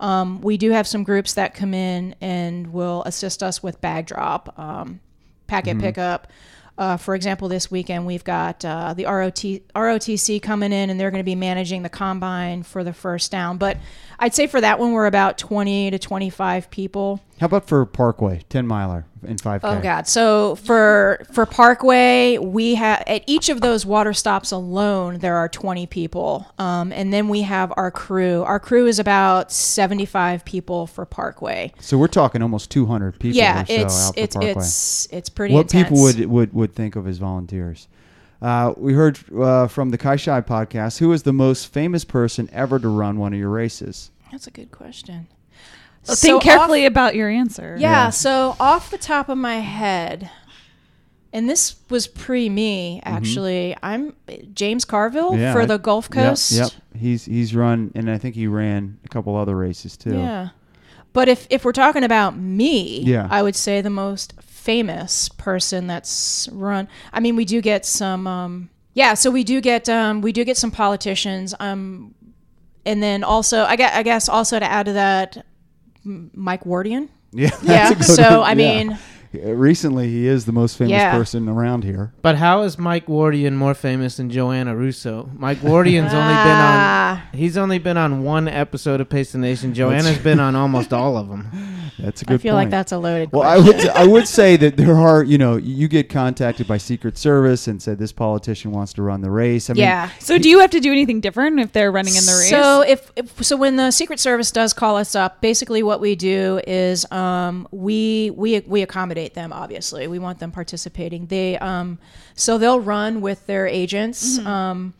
Um, we do have some groups that come in and will assist us with bag drop, um, packet pickup. Uh, for example, this weekend we've got uh, the ROT, ROTC coming in, and they're going to be managing the combine for the first down. But I'd say for that one, we're about 20 to 25 people. How about for Parkway, 10 miler in 5k? Oh God! So for for Parkway, we have at each of those water stops alone, there are twenty people, um, and then we have our crew. Our crew is about seventy five people for Parkway. So we're talking almost 200 people yeah, so it's it's Parkway. it's it's pretty. what intense. people would, would would think of as volunteers. Uh, we heard uh, from the Kai Shai podcast. Who is the most famous person ever to run one of your races? That's a good question. So think off- carefully about your answer. Yeah, Yeah. so off the top of my head, and this was pre me actually. I'm James Carville Mm-hmm. Yeah, for I- the Gulf Yep, Coast. Yep, he's he's run, and I think he ran a couple other races too. Yeah. But if if we're talking about me, Yeah. I would say the most famous person that's run. I mean, we do get some. Um, yeah, so we do get um, we do get some politicians. Um, and then also, I guess, I guess also to add to that, Mike Wardian. yeah. Yeah. that's a good So one. I mean, Uh, recently he is the most famous Yeah. person around here. But how is Mike Wardian more famous than Joanna Russo? Mike Wardian's only been Ah. on. He's only been on one episode of Pace the Nation. Joanna's been on almost all of them. That's a good. I feel point. like that's a loaded. Well, I question. would I would say that there are you know you get contacted by Secret Service and said this politician wants to run the race. I mean, yeah. So do you have to do anything different if they're running in the race? So if, if so, when the Secret Service does call us up, basically what we do is um, we we we accommodate them. Obviously, we want them participating. They um, so they'll run with their agents. Um,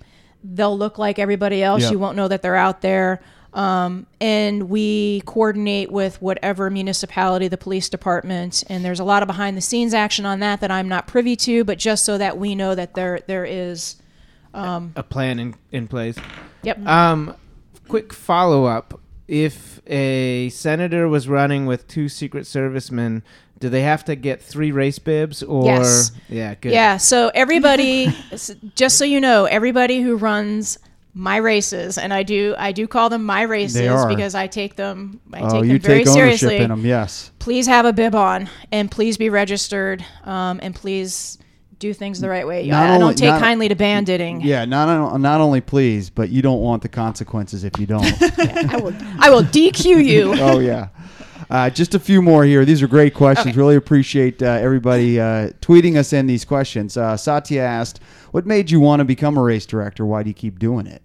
they'll look like everybody else. Yeah. You won't know that they're out there. Um, and we coordinate with whatever municipality, the police department, and there's a lot of behind the scenes action on that that I'm not privy to, but just so that we know that there there is. um, A plan in, in place. Yep. Um, quick follow up: If a senator was running with two Secret Servicemen, do they have to get three race bibs? Or Yes. yeah, good. Yeah, so everybody, just so you know, everybody who runs my races, and I do, I do call them my races are. because I take them, I oh, take you them very take ownership seriously. in them. Yes. Please have a bib on, and please be registered, um, and please do things the right way. Not I, I don't take not- kindly to banditting. Yeah. Not not only please, but you don't want the consequences if you don't. I will, I will DQ you. oh yeah. Uh, just a few more here. These are great questions. Okay. Really appreciate uh, everybody uh, tweeting us in these questions. Uh, Satya asked, "What made you want to become a race director? Why do you keep doing it?"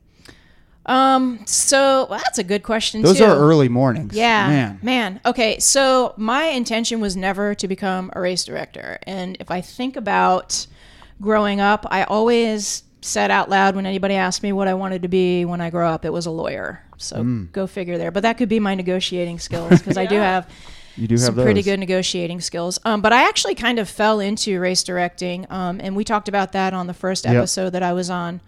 Um, so well, that's a good question Those too. are early mornings. Yeah, man. Okay, so my intention was never to become a race director, and if I think about growing up, I always said out loud when anybody asked me what I wanted to be when I grow up, it was a lawyer. So Mm. go figure there. But that could be my negotiating skills because I do have You do have some those. pretty good negotiating skills. Um, but I actually kind of fell into race directing, um, and we talked about that on the first Yep. episode that I was on.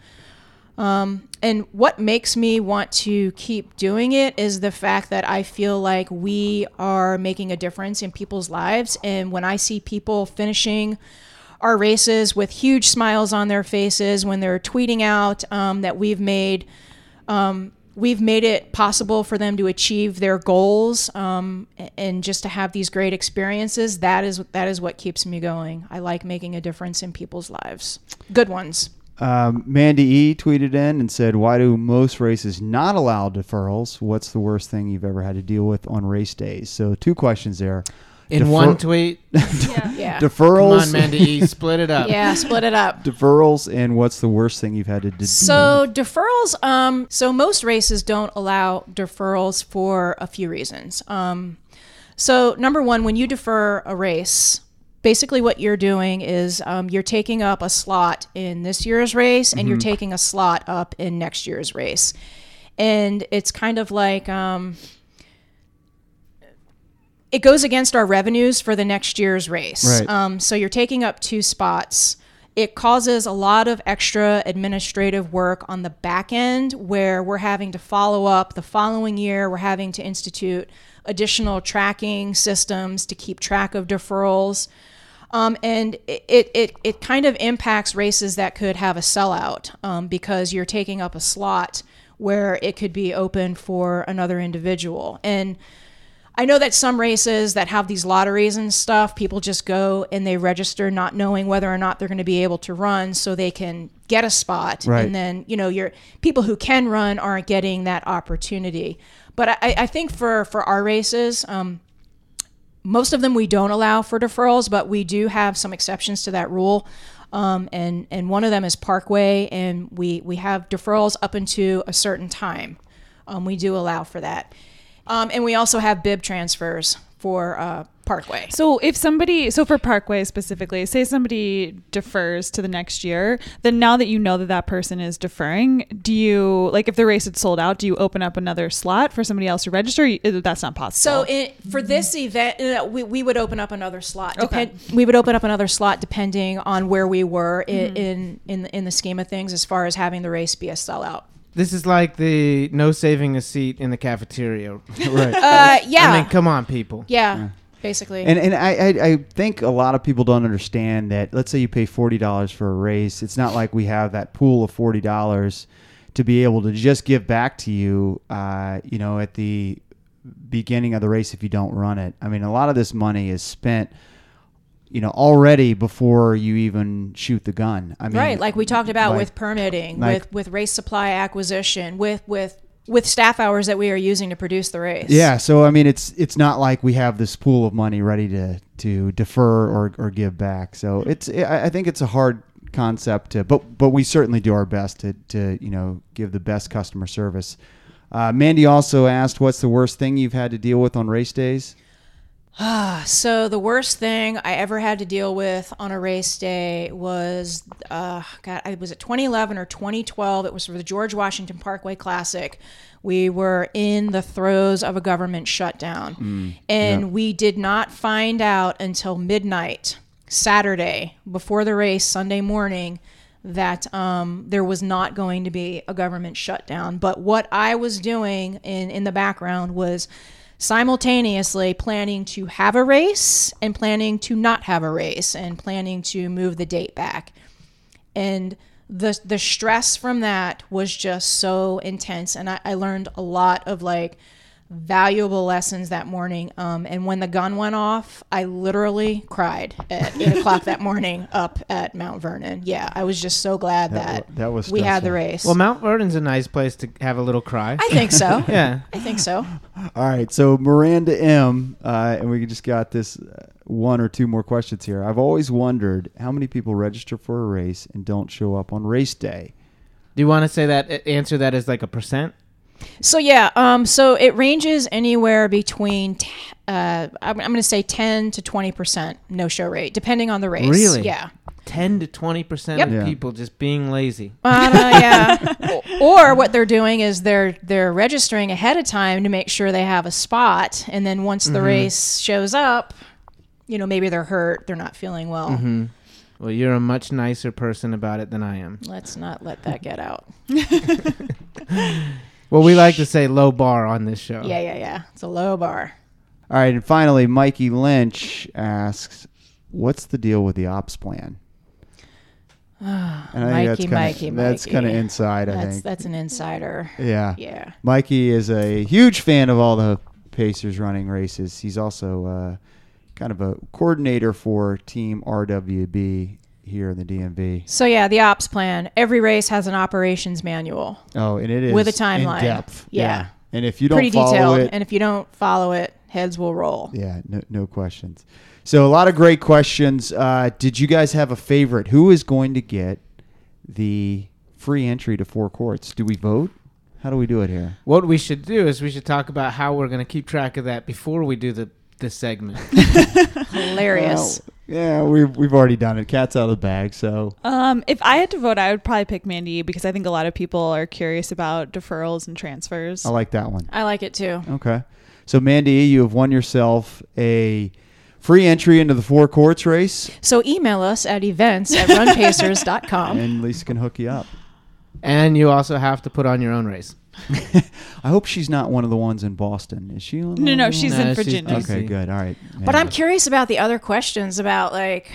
Um, and what makes me want to keep doing it is the fact that I feel like we are making a difference in people's lives. And when I see people finishing our races with huge smiles on their faces, when they're tweeting out um, that we've made um, we've made it possible for them to achieve their goals um, and just to have these great experiences. That is that is what keeps me going. I like making a difference in people's lives, good ones. Um, Mandy E tweeted in and said, "Why do most races not allow deferrals? What's the worst thing you've ever had to deal with on race days?" So two questions there. In Defer- one tweet, Yeah. Yeah. come on, Mandy, split it up. Yeah, split it up. deferrals, and what's the worst thing you've had to do? So deferrals. Um, so most races don't allow deferrals for a few reasons. Um, so number one, when you defer a race, basically what you're doing is um, you're taking up a slot in this year's race, and you're taking a slot up in next year's race, and it's kind of like. Um, it goes against our revenues for the next year's race. Right. Um, so you're taking up two spots. It causes a lot of extra administrative work on the back end where we're having to follow up the following year. We're having to institute additional tracking systems to keep track of deferrals. Um, and it, it, it, kind of impacts races that could have a sellout um, because you're taking up a slot where it could be open for another individual. And I know that some races that have these lotteries and stuff, people just go and they register not knowing whether or not they're going to be able to run so they can get a spot. Right. And then, you know, your people who can run aren't getting that opportunity. But I, I think for, for our races, um, most of them we don't allow for deferrals, but we do have some exceptions to that rule. Um, and and one of them is Parkway, and we we have deferrals up into a certain time. Um, we do allow for that, um, and we also have bib transfers for uh, Parkway. So if somebody, so for Parkway specifically, say somebody defers to the next year, then now that you know that that person is deferring, do you like if the race had sold out, do you open up another slot for somebody else to register? You- That's not possible. So it, for this event, uh, we, we would open up another slot. Okay. We would open up another slot depending on where we were in, in in in the scheme of things, as far as having the race be a sellout. This is like the no saving a seat in the cafeteria. right. Uh, yeah, I mean, come on, people. yeah, basically. And and I, I I think a lot of people don't understand that. Let's say you pay forty dollars for a race. It's not like we have that pool of forty dollars to be able to just give back to you. Uh, you know, at the beginning of the race if you don't run it. I mean, a lot of this money is spent. You know, already before you even shoot the gun. I mean, right, like we talked about like- with permitting, like- with with race supply acquisition, with with with staff hours that we are using to produce the race. Yeah, so I mean, it's it's not like we have this pool of money ready to to defer or, or give back. So it's I I think it's a hard concept to, but but we certainly do our best to to you know give the best customer service. Uh, Mandy also asked, "What's the worst thing you've had to deal with on race days?" So the worst thing I ever had to deal with on a race day was, uh, God, I was it 2011 or 2012. It was for the George Washington Parkway Classic. We were in the throes of a government shutdown, and we did not find out until midnight Saturday before the race Sunday morning that um, there was not going to be a government shutdown. But what I was doing in in the background was simultaneously planning to have a race and planning to not have a race and planning to move the date back. And the the stress from that was just so intense and I, I learned a lot of like valuable lessons that morning. Um, and when the gun went off, I literally cried at eight o'clock that morning up at Mount Vernon. Yeah, I was just so glad That that, wa- that was we had the race. Well, Mount Vernon's a nice place to have a little cry. I think so. yeah. I think so. All right, so Miranda M, uh, and we just got this uh, one or two more questions here. I've always wondered how many people register for a race and don't show up on race day. Do you want to say that? Answer that as like a percent. So yeah, um, so it ranges anywhere between, t- uh, I'm, I'm going to say 10 to 20 percent no show rate, depending on the race. Really? Yeah. Ten to twenty percent Yep. of Yeah. people just being lazy. Uh, yeah. or what they're doing is they're they're registering ahead of time to make sure they have a spot, and then once the race shows up, you know maybe they're hurt, they're not feeling well. Well, you're a much nicer person about it than I am. Let's not let that get out. Well, we like to say low bar on this show. Yeah, yeah, yeah. It's a low bar. All right, and finally, Mikey Lynch asks, "What's the deal with the ops plan?" And I think Mikey, that's kinda, Mikey, That's kind of inside, I That's think. that's an insider. yeah. Yeah. Mikey is a huge fan of all the Pacers running races. He's also uh, kind of a coordinator for Team RWB here in the DMV. So yeah, the ops plan. Every race has an operations manual. Oh, and it is With a timeline. in depth. Yeah. And if you don't Pretty follow detailed. it, And if you don't follow it, heads will roll. yeah, no, no questions. So a lot of great questions. Uh, did you guys have a favorite? Who is going to get the free entry to four courts? Do we vote? How do we do it here? What we should do is we should talk about how we're going to keep track of that before we do the this segment. Hilarious. Well, yeah, we've we've already done it. Cat's out of the bag. So Um, if I had to vote, I would probably pick Mandy because I think a lot of people are curious about deferrals and transfers. I like that one. I like it too. Okay. So Mandy, you have won yourself a free entry into the four courts race, So email us at events at runpacers.com. and Lisa can hook you up. and you also have to put on your own race. I hope she's not one of the ones in Boston. Is she? On no, no, the- she's No, in she's Virginia. DC. Okay, good. All right. But I'm curious about the other questions about like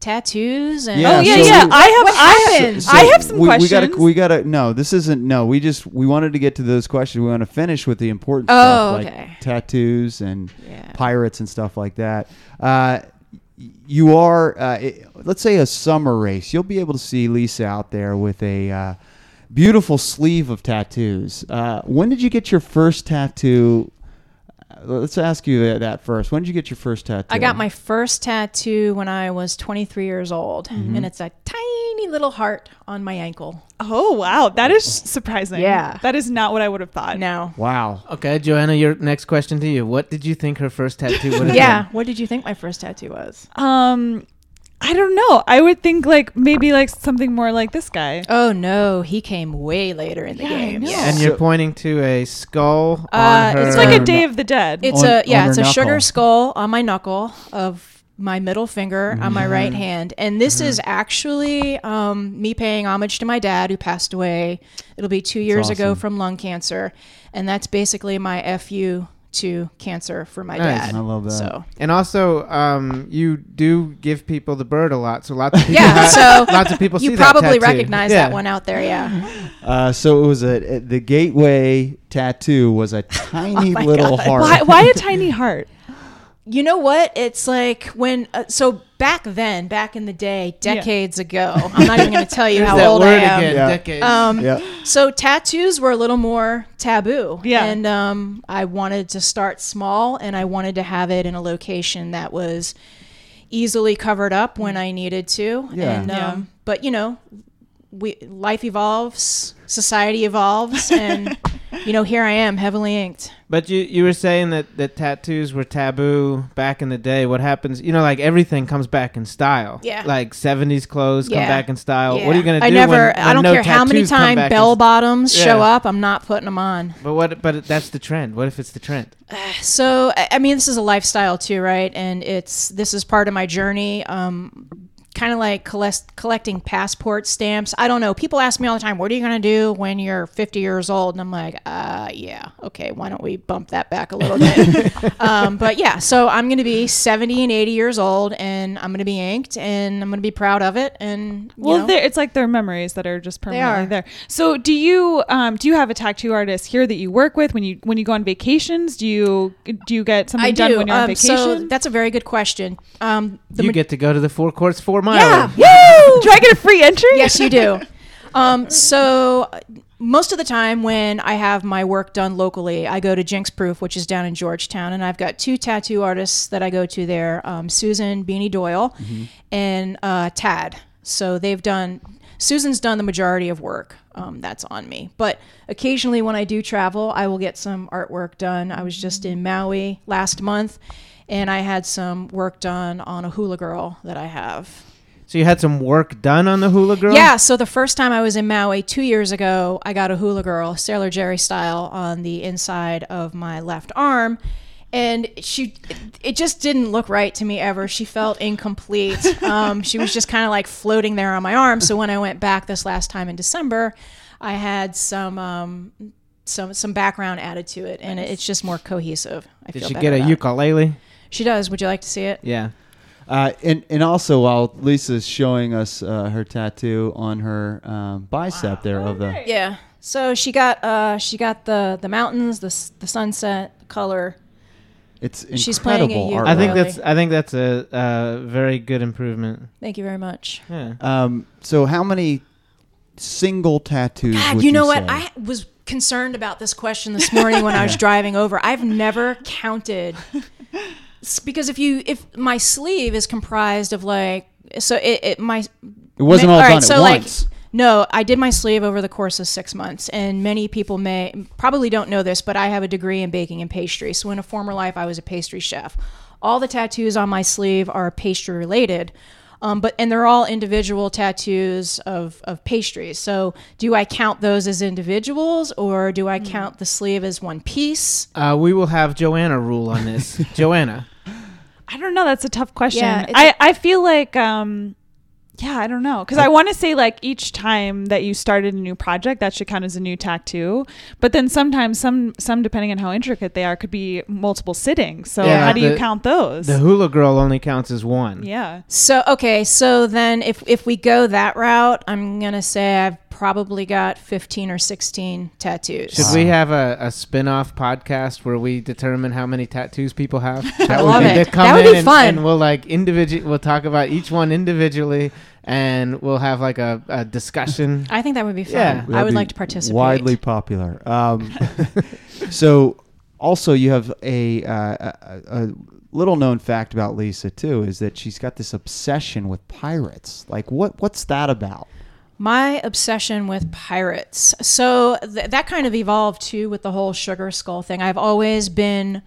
tattoos and Yeah, oh yeah, so yeah. we- I have. What I have. happened? I have some we, questions. We gotta, we gotta. No, this isn't. No, we just we wanted to get to those questions. We want to finish with the important Oh, stuff like tattoos and Yeah. pirates and stuff like that. Uh, you are, uh, it, let's say, a summer race. You'll be able to see Lisa out there with a uh, beautiful sleeve of tattoos. Uh, when did you get your first tattoo? Uh, Let's ask you that- that first. When did you get your first tattoo? I got my first tattoo when I was 23 years old, Mm-hmm. and it's a tiny little heart on my ankle. oh wow, that is surprising. Yeah. that is not what I would have thought. No. Wow. Okay, Joanna, your next question to you. What did you think her first tattoo would have Yeah. been? What did you think my first tattoo was? Um, I don't know. I would think like maybe like something more like this guy. Oh no, he came way later in the Yeah, game. know. Yeah. And you're pointing to a skull Uh, on her. it's It's like a Day of the Dead. It's On- a yeah, it's a sugar skull on my knuckle of my middle finger on my Mm-hmm. right hand. And this is actually um, me paying homage to my dad who passed away. It'll be two years ago from lung cancer. And that's basically my FU to cancer for my Nice. dad. I love that. So and also, um, you do give people the bird a lot, so lots of people, yeah, so lots of people see you that probably tattoo. recognize Yeah. that one out there, yeah. Uh, so it was a the gateway tattoo was a tiny Oh little God. heart. why, why a tiny heart? You know what? It's like when uh, so back then, back in the day, decades ago. I'm not even going to tell you how that old word I am. again. Yeah. Decades. Um, Yeah. So tattoos were a little more taboo. Yeah. And um, I wanted to start small and I wanted to have it in a location that was easily covered up when I needed to. Yeah. And, Yeah. um, But, you know, we life evolves, society evolves, and, you know, here I am heavily inked. But you you were saying that, that tattoos were taboo back in the day. What happens? You know, like everything comes back in style. Yeah. Like '70s clothes come back in style. What are you gonna do? I never, when, I when don't no care how many times bell bottoms show Yeah. up, I'm not putting them on. But what? But that's the trend. What if it's the trend? So, I I mean, this is a lifestyle too, right? And it's this is part of my journey. Um, kind of like collect, collecting passport stamps. I don't know. People ask me all the time, "What are you going to do when you're 50 years old?" And I'm like, "Uh, yeah, okay. Why don't we bump that back a little bit?" um, but yeah, so I'm going to be 70 and 80 years old, and I'm going to be inked, and I'm going to be proud of it. And you Well, know, it's like their memories that are just permanently are. there. So, do you um, do you have a tattoo artist here that you work with when you when you go on vacations? Do you do you get something I done do. when you're on Um, vacation? so that's a very good question. Um, the you ma- get to go to the four courts four miler. yeah, Woo! Do I get a free entry? yes, you do. Um, so uh, most of the time when I have my work done locally, I go to Jinx Proof, which is down in Georgetown, and I've got two tattoo artists that I go to there: um, Susan Beanie Doyle and uh, Tad. So they've done. Susan's done the majority of work. Um, that's on me. But occasionally, when I do travel, I will get some artwork done. I was just in Maui last month, and I had some work done on a hula girl that I have. So you had some work done on the hula girl. Yeah, so the first time I was in Maui two years ago, I got a hula girl, Sailor Jerry style, on the inside of my left arm. and she it just didn't look right to me ever. She felt incomplete. Um, she was just kind of like floating there on my arm. So when i went back this last time in december i had some um, some some background added to it. And it's just more cohesive. I Did she get a ukulele? she does. Would you like to see it? Yeah. Uh, and and also while Lisa's showing us uh, her tattoo on her um, bicep there of the yeah so she got uh she got the the mountains the the sunset the color it's She's playing a incredible I think Really? that's I think that's a, uh very good improvement. thank you very much Yeah. Um, so how many single tattoos? God, would you know what? say? I was concerned about this question this morning when I was driving over. I've never counted S- because if you if my sleeve is comprised of like so it, it my it wasn't all, right, done so at like once. no, I did my sleeve over the course of six months, and many people may probably don't know this, but I have a degree in baking and pastry. So in a former life, I was a pastry chef. All the tattoos on my sleeve are pastry related. Um, but and they're all individual tattoos of, of pastries. So do I count those as individuals or do I Hmm. count the sleeve as one piece? Uh, we will have Joanna rule on this. Joanna. I don't know. That's a tough question. Yeah, it's I, a- I feel like, um, yeah, I don't know. Because I want to say, like, each time that you started a new project, that should count as a new tattoo. But then sometimes, some, some depending on how intricate they are, could be multiple sittings. So Yeah, how do you the- count those? The hula girl only counts as one. yeah. So okay, so then if if we go that route, I'm gonna say I've probably got 15 or 16 tattoos. Should we have a, a spin-off podcast where we determine how many tattoos people have? I love They it. come That would in be and, fun. And we'll like individual. We'll talk about each one individually, and we'll have like a, a discussion. I think that would be fun. Yeah. I That'd would like to participate. Widely popular. Um, so, also, you have a, uh, a, a little known fact about Lisa too is that she's got this obsession with pirates. Like, what what's that about? My obsession with pirates. So th- that kind of evolved too with the whole sugar skull thing. I've always been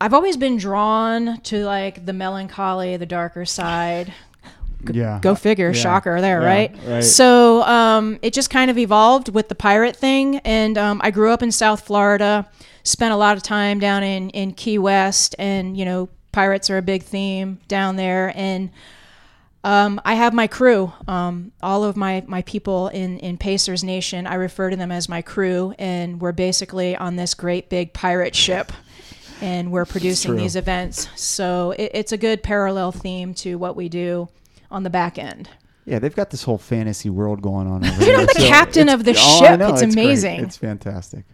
I've always been drawn to like the melancholy, the darker side. Yeah. Go figure, Yeah. shocker there, Yeah, right? right. So um, it just kind of evolved with the pirate thing. And um, I grew up in South Florida, spent a lot of time down in, in Key West, and, you know, pirates are a big theme down there. And um, I have my crew. Um, all of my, my people in, in Pacers Nation, I refer to them as my crew, and we're basically on this great big pirate ship. And we're producing these events. So it, it's a good parallel theme to what we do on the back end. Yeah, they've got this whole fantasy world going on over Dude, there. I'm the so captain of the oh, ship. know, It's great. amazing. It's fantastic.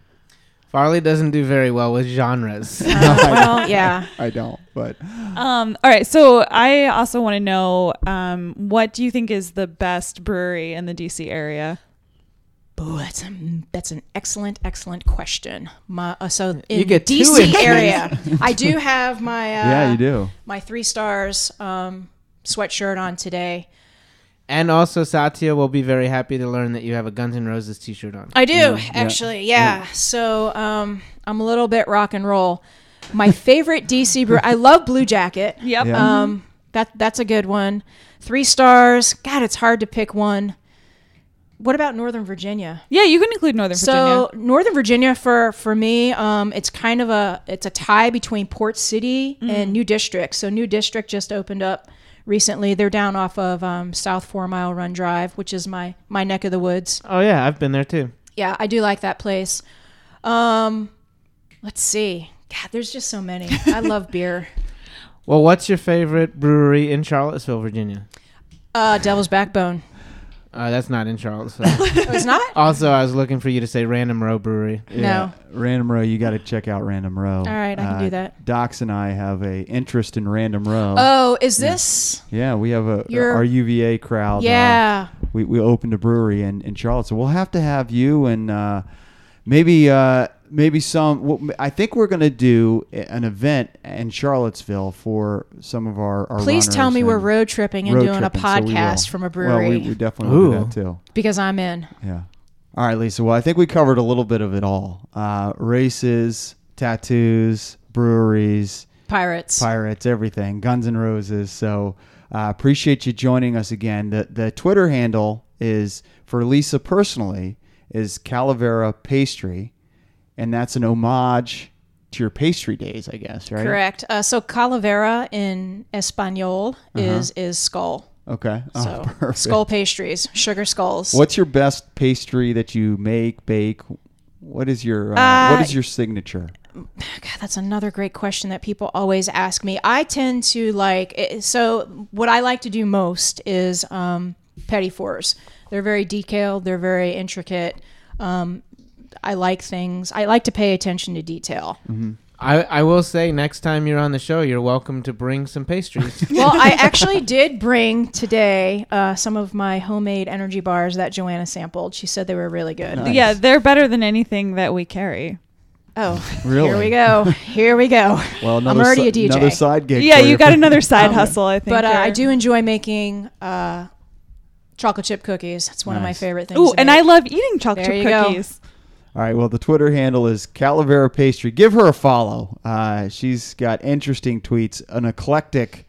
Farley doesn't do very well with genres. Uh, well, yeah. I don't, but Um, all right. So I also want to know um, what do you think is the best brewery in the DC area? Ooh, that's a, that's an excellent, excellent question. My, uh, so in You get two DC entries. area, I do have my uh, yeah, you do. my three stars um, sweatshirt on today. And also, Satya will be very happy to learn that you have a Guns N' Roses T-shirt on. I do Yeah, yeah. actually, yeah. So um, I'm a little bit rock and roll. My favorite DC brew. I love Blue Jacket. Yep. Yeah. Um, that that's a good one. Three stars. God, it's hard to pick one. What about Northern Virginia? Yeah, you can include Northern So Virginia. Northern Virginia for for me, um, it's kind of a it's a tie between Port City and New District. So New District just opened up recently. They're down off of um, South Four Mile Run Drive, which is my my neck of the woods. Oh yeah, I've been there too. Yeah, I do like that place. Um, let's see. God, there's just so many. I love beer. Well, what's your favorite brewery in Charlottesville, Virginia? Uh, Devil's Backbone. Uh, that's not in Charlotte. Oh, it's not. also, I was looking for you to say Random Row Brewery. No. Random Row, you got to check out Random Row. All right, I can do that. Docs and I have a interest in Random Row. Oh, is this? yeah, we have a You're- our UVA crowd. uh, Yeah. we we opened a brewery in in Charlotte, so we'll have to have you and uh, maybe uh, maybe some. I think we're going to do an event in Charlottesville for some of our. our Please tell me we're road tripping and road doing tripping, a so podcast from a Well, brewery we, we definitely will do that too. because I'm in. Yeah. All right, Lisa. Well, I think we covered a little bit of it all: uh, races, tattoos, breweries, Pirates. pirates, everything, Guns and Roses. So uh, appreciate you joining us again. The the Twitter handle is for Lisa personally is Calavera Pastry, and that's an homage to your pastry days, I guess, right? Correct. Uh, so calavera in Espanol is is skull. Okay. Oh, So perfect. skull pastries, sugar skulls. What's your best pastry that you make, bake? What is your uh, Uh, what is your signature? God, that's another great question that people always ask me. I tend to like eh, so what I like to do most is um, petit fours. They're very detailed. They're very intricate. Um, I like things. I like to pay attention to detail. I, I will say next time you're on the show, you're welcome to bring some pastries. well, I actually did bring today uh, some of my homemade energy bars that Joanna sampled. She said they were really good. Nice. Yeah, they're better than anything that we carry. Oh, Really? here we go. Here we go. Well, I'm another already si- a DJ. Another side gig. Yeah, you got for- another side Um, hustle, I think. But uh, I do enjoy making uh, chocolate chip cookies. It's one of my favorite things. Ooh, to and make. I love eating chocolate There chip you go. All right. Well, the Twitter handle is Calavera Pastry. Give her a follow. Uh, she's got interesting tweets, an eclectic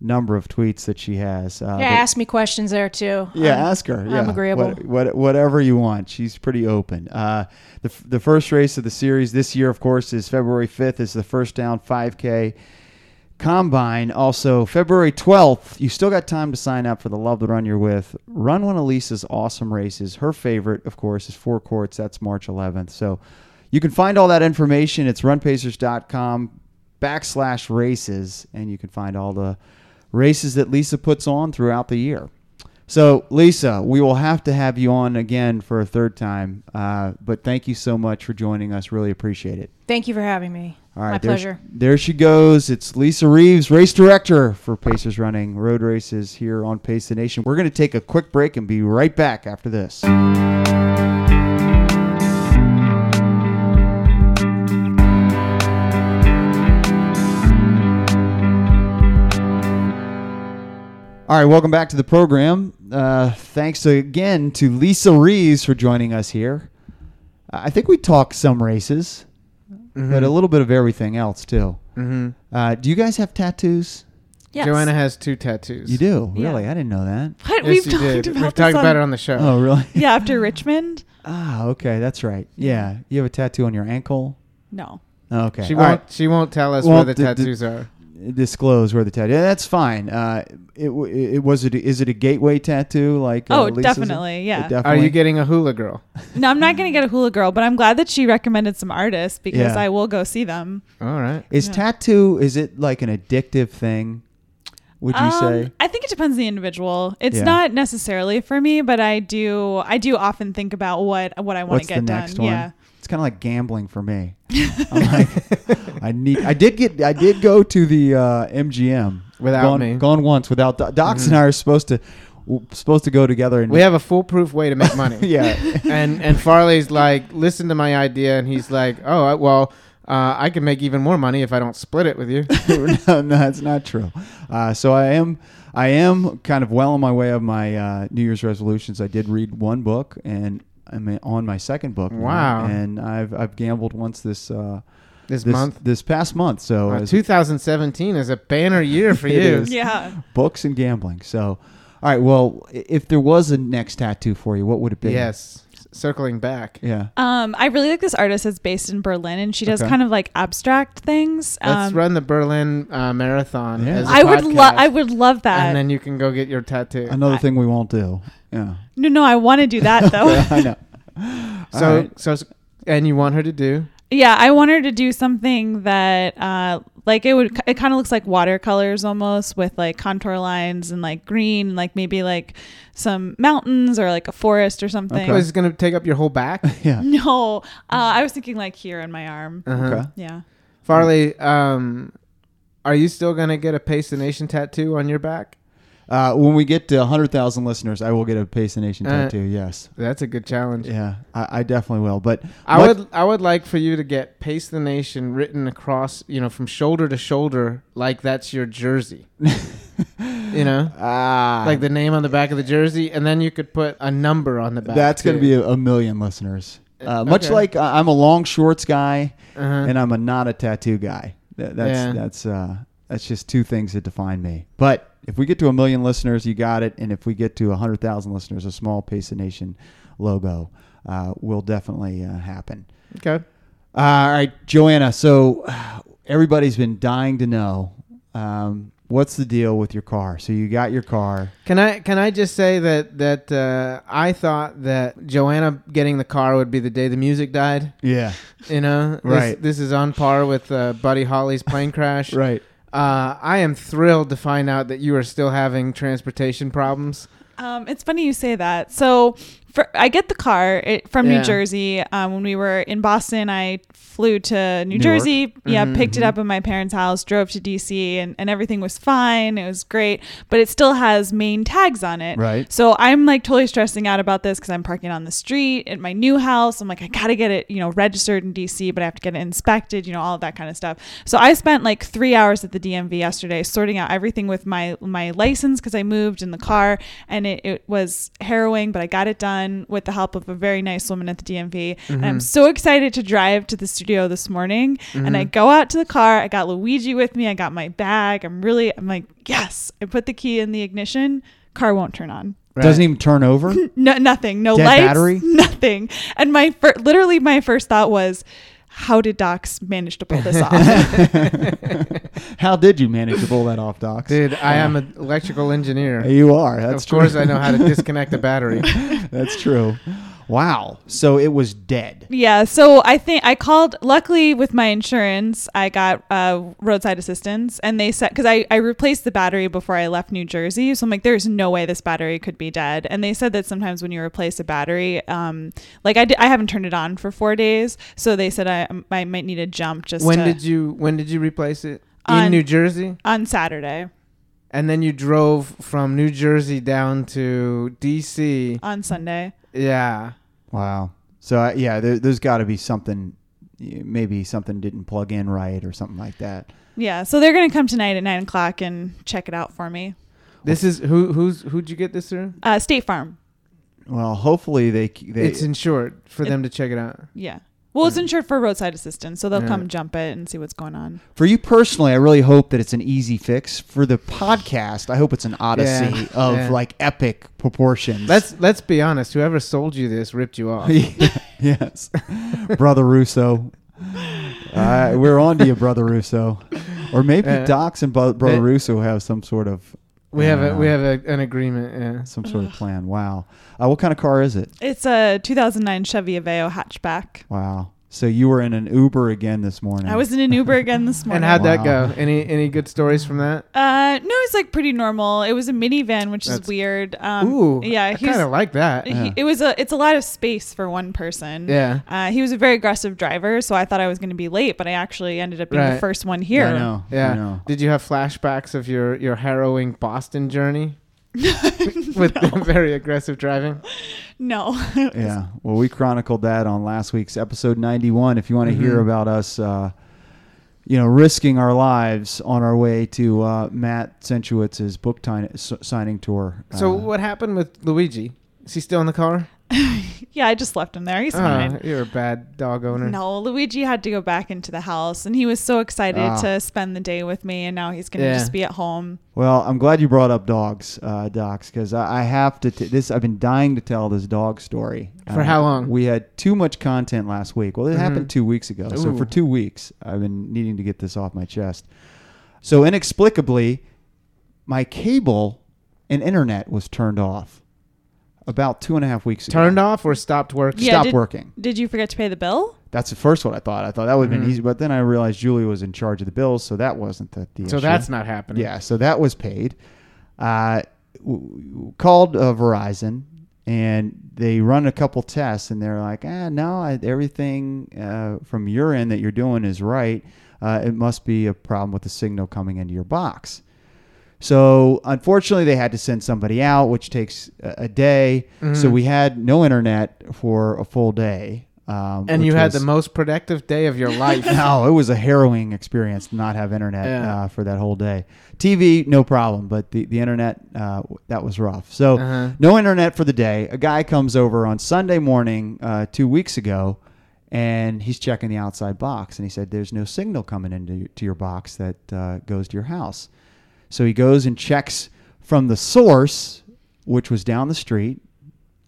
number of tweets that she has. Uh, yeah, ask me questions there too. Yeah, Um, ask her. Yeah, I'm agreeable. What, what, whatever you want. She's pretty open. Uh, the the first race of the series this year, of course, is February 5th. Is the first down 5K combine. Also, February 12th. You still got time to sign up for the Love the Run You're with. Run one of Lisa's awesome races. Her favorite, of course, is Four Courts. That's March 11th. So you can find all that information. It's runpacers.com backslash races, and you can find all the races that Lisa puts on throughout the year. So, Lisa, we will have to have you on again for a third time. Uh, but thank you so much for joining us. Really appreciate it. Thank you for having me. All right, my there- pleasure. There she goes. It's Lisa Reeves, race director for Pacers Running Road Races here on Pace the Nation. We're going to take a quick break and be right back after this. All right, welcome back to the program. Uh, thanks again to Lisa Reeves for joining us here. I think we talked some races, but a little bit of everything else too. hmm Uh, do you guys have tattoos? Yes. Joanna has two tattoos. You do, Yeah. really? I didn't know that. What? Yes, We've talked did. about We've talked about it on the show. Oh, really? Yeah, after Richmond. Ah, okay, that's right. Yeah, you have a tattoo on your ankle. No. Okay, She All won't. right. She won't tell us Won't where the d- d- tattoos are. Disclose where the tattoo. Yeah, that's fine. Uh, it, it was it. Is it a gateway tattoo? Like uh, Oh, Lisa's? definitely, yeah. It Are you getting a hula girl? No, I'm not going to get a hula girl, but I'm glad that she recommended some artists because Yeah. I will go see them. All right. Is Yeah. tattoo? Is it like an addictive thing? Would you Um, say? I think it depends on the individual. It's Yeah. not necessarily for me, but I do. I do often think about what what I want What's to the get next done. one? Yeah. It's kind of like gambling for me. I'm like, I need. I did get. I did go to the uh, MGM Without gone, me. Gone once without Doc. Docs and I are supposed to supposed to go together and We have a foolproof way to make money. yeah. and and Farley's like, listen to my idea, and he's like, oh I- well, uh, I can make even more money if I don't split it with you. no, no, that's not true. Uh, so I am, I am kind of well on my way of my uh, New Year's resolutions. I did read one book, and I'm on my second book. now, Wow. and I've I've gambled once this uh, This, this month, this past month. So Uh, 2017 is a banner year for you. is. Yeah. books and gambling. So, all right. Well, if there was a next tattoo for you, what would it be? Yes, circling back. Yeah. Um, I really like this artist that's based in Berlin, and she does Okay. kind of like abstract things. Let's Um, run the Berlin uh, Marathon. Yeah. As a I would love. I would love that. and then you can go get your tattoo. Another I- thing we won't do. Yeah. no, no, I want to do that though. I know. So, All right. so, and you want her to do? Yeah, I want her to do something that, uh, like it would. It kind of looks like watercolors almost, with like contour lines and like green, like maybe like some mountains or like a forest or something. Oh, is it going to take up your whole back? yeah. No, uh, I was thinking like here on my arm. Uh-huh. Okay. Yeah. Farley, um, are you still going to get a Pace the Nation tattoo on your back? Uh, when we get to 100,000 listeners, I will get a Pace the Nation Uh, tattoo. Yes. That's a good challenge. Yeah, I, I definitely will. But I what- would I would like for you to get Pace the Nation written across, you know, from shoulder to shoulder like that's your jersey. you know? Ah, Like the name on the back of the jersey and then you could put a number on the back. that's going to be a, a million listeners. Uh, much okay. like uh, I'm a long shorts guy uh-huh. and I'm a not a tattoo guy. That, that's Yeah. that's uh, that's just two things that define me. But if we get to a million listeners, you got it. And if we get to a 100,000 listeners, a small Pace Nation logo uh, will definitely uh, happen. Okay. all right, Joanna. So everybody's been dying to know um, what's the deal with your car. So you got your car. Can I can I just say that that uh, I thought that Joanna getting the car would be the day the music died. Yeah. You know, This- Right. This, is on par with uh, Buddy Holly's plane crash. Right. Uh, I am thrilled to find out that you are still having transportation problems. Um, it's funny you say that. So for, I get the car it, from Yeah. New Jersey. Um, when we were in Boston, I flew to New New Jersey. Yeah, Mhm, picked it up in my parents' house, drove to DC, and, and everything was fine. It was great, but it still has main tags on it. Right. So I'm like totally stressing out about this because I'm parking on the street at my new house. I'm like, I gotta get it, you know, registered in DC, but I have to get it inspected, you know, all of that kind of stuff. So I spent like three hours at the DMV yesterday sorting out everything with my my license because I moved in the car, and it, it was harrowing, but I got it done with the help of a very nice woman at the DMV. And I'm mm-hmm. so excited to drive to the studio this morning. And I mm-hmm. go out to the car. I got Luigi with me. I got my bag. I'm really, I'm like, yes. I put the key in the ignition. Car won't turn on. Doesn't even turn over. No, nothing. No Dead lights. battery? Nothing. And my fir- literally my first thought was, how did Docs manage to pull this off? How did you manage to pull that off, Docs? Dude, I uh, am an electrical engineer. You are. That's of course, true. I know how to disconnect a battery. That's true. Wow. So it was dead. yeah. So I think I called. Luckily, with my insurance, I got uh, roadside assistance, and they said because I I replaced the battery before I left New Jersey, so I'm like, there's no way this battery could be dead. And they said that sometimes when you replace a battery, um, like I, I haven't turned it on for four days, so they said I I might need a jump just when to, did you when did you replace it? In On- New Jersey? on Saturday And then you drove from New Jersey down to DC. on Sunday. Yeah. Wow. So uh, yeah, there, there's got to be something. Maybe something didn't plug in right or something like that. Yeah, so they're gonna come tonight at nine o'clock and check it out for me. This is who who's who'd you get this through? Uh, State Farm. Well, hopefully they they. it's insured for It- them to check it out. Yeah. Well, it's insured for roadside assistance, so they'll Yeah. come jump it and see what's going on. for you personally, I really hope that it's an easy fix. For the podcast, I hope it's an odyssey Yeah, of yeah. like epic proportions. Let's let's be honest. Whoever sold you this ripped you off. yes, brother Russo. Uh, we're on to you, brother Russo, or maybe Uh, Docs and Bo- brother uh, Russo have some sort of We have a we have a, an agreement. Yeah. some sort of plan. Wow, uh, what kind of car is it? It's a 2009 Chevy Aveo hatchback. Wow. So you were in an Uber again this morning. I was in an Uber again this morning. And how'd that Wow. go? Any any good stories from that? Uh, no, it's like pretty normal. It was a minivan, which That's- is weird. Um, Ooh, yeah, I he kind of like that. he- Yeah. it was a. It's a lot of space for one person. Yeah. Uh, he was a very aggressive driver, so I thought I was going to be late, but I actually ended up being the first one here. I know. I Yeah. know. Did you have flashbacks of your your harrowing Boston journey with the very aggressive driving? No. Yeah. Well, we chronicled that on last week's episode 91. If you want to hear Mhm. about us, uh, you know, risking our lives on our way to uh, Matt Centrowitz's book ti- s- signing tour. So Uh, what happened with Luigi? Is he still in the car? yeah, I just left him there. He's Oh, fine. you're a bad dog owner. No, Luigi had to go back into the house, and he was so excited Ah. to spend the day with me, and now he's going to Yeah. just be at home. Well, I'm glad you brought up dogs, uh, Docs, because I, I have to. T- this I've been dying to tell this dog story. For Uh, how long? We had too much content last week. Well, it Mhm. happened two weeks ago. So Ooh. for two weeks, I've been needing to get this off my chest. So inexplicably, my cable and internet was turned off about two and a half weeks ago. Turned off or stopped working? Yeah, Stopped did- working. Did you forget to pay the bill? That's the first one I thought. I thought that would have Mhm. been easy, but then I realized Julie was in charge of the bills, so that wasn't the, the So issue. that's not happening. Yeah, so that was paid. Uh, w- w- called uh, Verizon, and they run a couple tests, and they're like, ah, no, I, everything uh, from your end that you're doing is right. Uh, it must be a problem with the signal coming into your box. So unfortunately, they had to send somebody out, which takes a, a day. So Mhm. we had no internet for a full day. Um, And you had was- the most productive day of your life. no, it was a harrowing experience to not have internet Yeah. uh, for that whole day. TV, no problem, but the, the internet, uh, that was rough. So, Uh-huh. no internet for the day. A guy comes over on Sunday morning uh, two weeks ago, and he's checking the outside box, and he said, There's no signal coming into to your box that uh, goes to your house. So, he goes and checks from the source, which was down the street.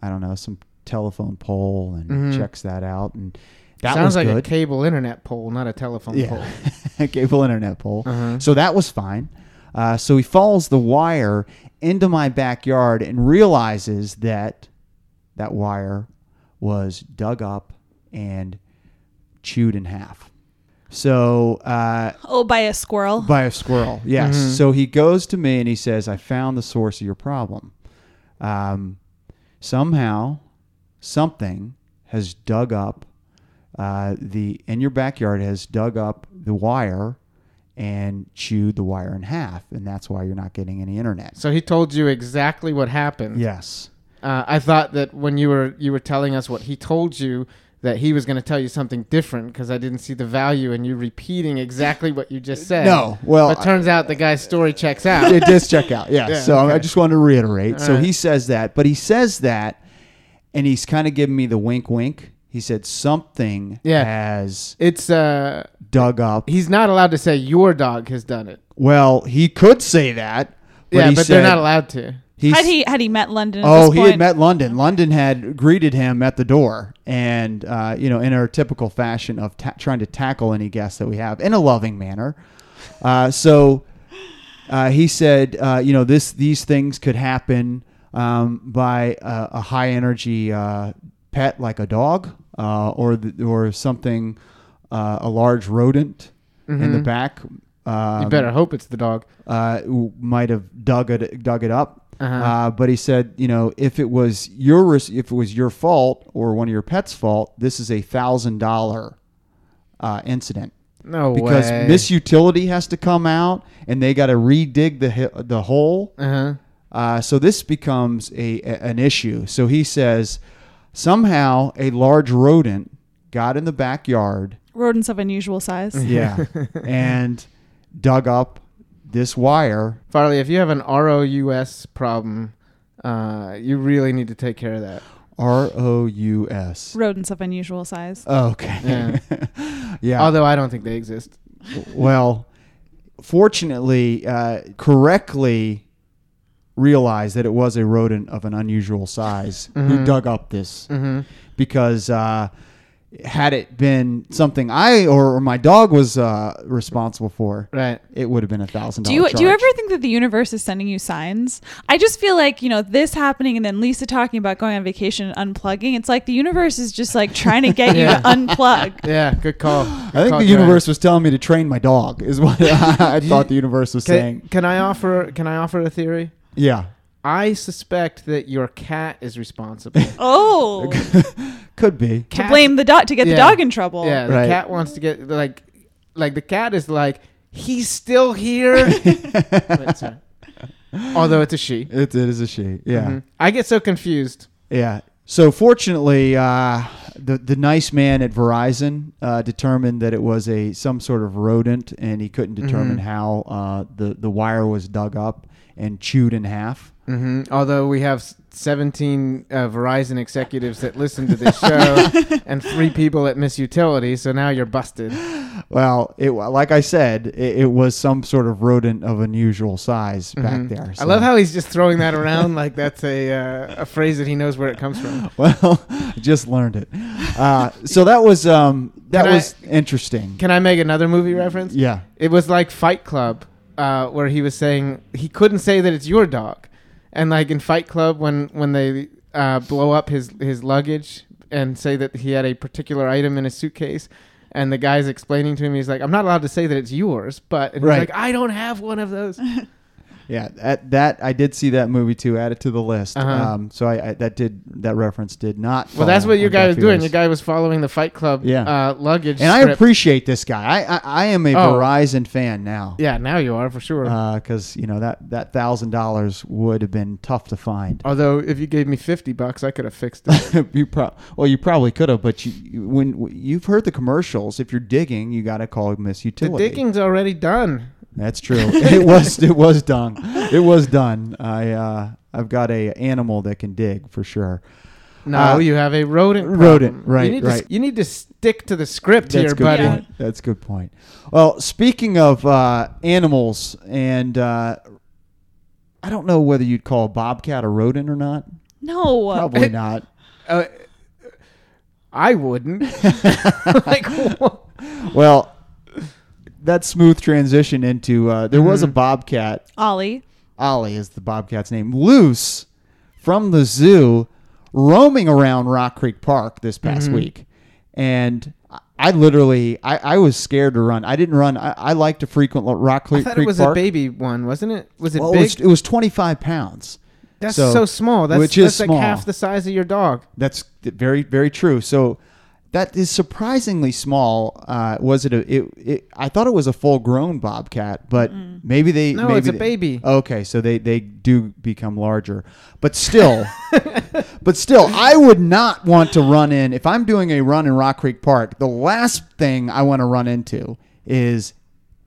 I don't know, some telephone pole, and Mhm. checks that out. And That Sounds like a cable internet pole, not a telephone pole. yeah, cable internet pole. Uh-huh. So that was fine. Uh, so he follows the wire into my backyard and realizes that that wire was dug up and chewed in half. So uh, Oh, by a squirrel. by a squirrel, yes. Mhm. So he goes to me and he says, "I found the source of your problem. Um, somehow, something has dug up uh, the in your backyard has dug up the wire and chewed the wire in half, and that's why you're not getting any internet." So he told you exactly what happened. Yes. Uh, I thought that when you were you were telling us what he told you, that he was going to tell you something different because I didn't see the value in you repeating exactly what you just said. No. Well, but turns out the guy's story checks out. it does check out. Yeah. Yeah, so I just wanted to reiterate. so right. he says that, but he says that, and he's kind of giving me the wink, wink. He said something Yeah. has It's uh, dug up. he's not allowed to say your dog has done it. Well, he could say that. But yeah, but said, they're not allowed to. He's- had he had he met London? At Oh, this he point? had met London. London had greeted him at the door, and uh, you know, in our typical fashion of ta- trying to tackle any guest that we have in a loving manner. Uh, so uh, he said, uh, you know, this these things could happen um, by a, a high energy uh, pet like a dog, uh, or the, or something, uh, a large rodent in the Mhm. back. Um, you better hope it's the dog. uh, who might have dug it dug it up. Uh-huh. Uh, but he said, you know, if it was your res- if it was your fault or one of your pet's fault, this is a thousand dollar uh, incident No because way. Miss Utility has to come out and they got to redig the hi- the hole. Uh-huh. Uh, so this becomes a, a an issue. So he says somehow a large rodent got in the backyard, rodents of unusual size. yeah, and dug up this wire Farley, if you have an ROUS problem, uh, you really need to take care of that. R O U S. Rodents of unusual size. Okay. Yeah. yeah. Although I don't think they exist. well, fortunately, uh, correctly realized that it was a rodent of an unusual size who Mhm. dug up this Mm-hmm. because uh, had it been something I or my dog was uh, responsible for, Right. it would have been a thousand Do dollars. you do you ever think that the universe is sending you signs? I just feel like you know this happening, and then Lisa talking about going on vacation and unplugging. It's like the universe is just like trying to get Yeah. you to unplug. Yeah. Good call. I think the universe was telling me to train my dog. Is what I thought the universe was Can, saying. can I offer? Can I offer a theory? Yeah, I suspect that your cat is responsible. Oh, could be. to blame the dog to get Yeah. the dog in trouble. Yeah, the Right. cat wants to get like, like the cat is like, he's still here. Wait. Although it's a she. It, it is a she. Yeah. Mhm. I get so confused. Yeah. So fortunately, uh, the the nice man at Verizon uh, determined that it was a some sort of rodent, and he couldn't determine Mhm. how uh, the the wire was dug up and chewed in half. Hmm Although we have 17 uh, Verizon executives that listen to this show and three people at Miss Utility, so now you're busted. Well, it like I said, it, it was some sort of rodent of unusual size back Mhm. there. I love how he's just throwing that around like that's a uh, a phrase that he knows where it comes from. Well, I just learned it. Uh, so that was um, that Can I- was interesting. Can I make another movie reference? Yeah. It was like Fight Club, uh, where he was saying he couldn't say that it's your dog, and like in Fight Club when when they uh, blow up his his luggage and say that he had a particular item in his suitcase. And the guy's explaining to him, he's like, "I'm not allowed to say that it's yours, but and he's Right. like, I don't have one of those." Yeah, that, that I did see that movie too. Add it to the list. Uh-huh. Um, so I, I that did that reference did not. Well, that's what your guy was doing. Your guy was following the Fight Club Yeah. uh, luggage. and I appreciate this guy. I I, I am a Oh. Verizon fan now. Yeah, now you are for sure. Because you know that that thousand dollars would have been tough to find. Although if you gave me fifty bucks, I could have fixed it. you pro- well, you probably could have, but you, you- when you've heard the commercials, if you're digging, you got to call Miss Utility. the digging's already done. That's true. it was it was done. It was done. I uh, I've got a animal that can dig for sure. No, Uh, you have a rodent. rodent, right, You need, To, right. s- you need to stick to the script That's here, buddy. point. That's a good point. Well, speaking of uh, animals, and uh, I don't know whether you'd call a bobcat a rodent or not. No. Probably not. Uh, I wouldn't. like, Well, that smooth transition into uh, there was a bobcat. Ollie. Ollie is the bobcat's name. Loose from the zoo, roaming around Rock Creek Park this past week, and. I- I literally, I, I was scared to run. I didn't run. I, I like to frequent Rock I Creek, thought Creek it was Park. a baby one, wasn't it? Was it Well, big? it was, it was 25 pounds. that's so- so, small. That's, which is that's small. like half the size of your dog. That's very very true. So that is surprisingly small. Uh, was it a? It, it, I thought it was a full grown bobcat, but maybe they. No, maybe it's a they- baby. Okay, so they they do become larger, but still, but still, I would not want to run in if I'm doing a run in Rock Creek Park. The last thing I want to run into is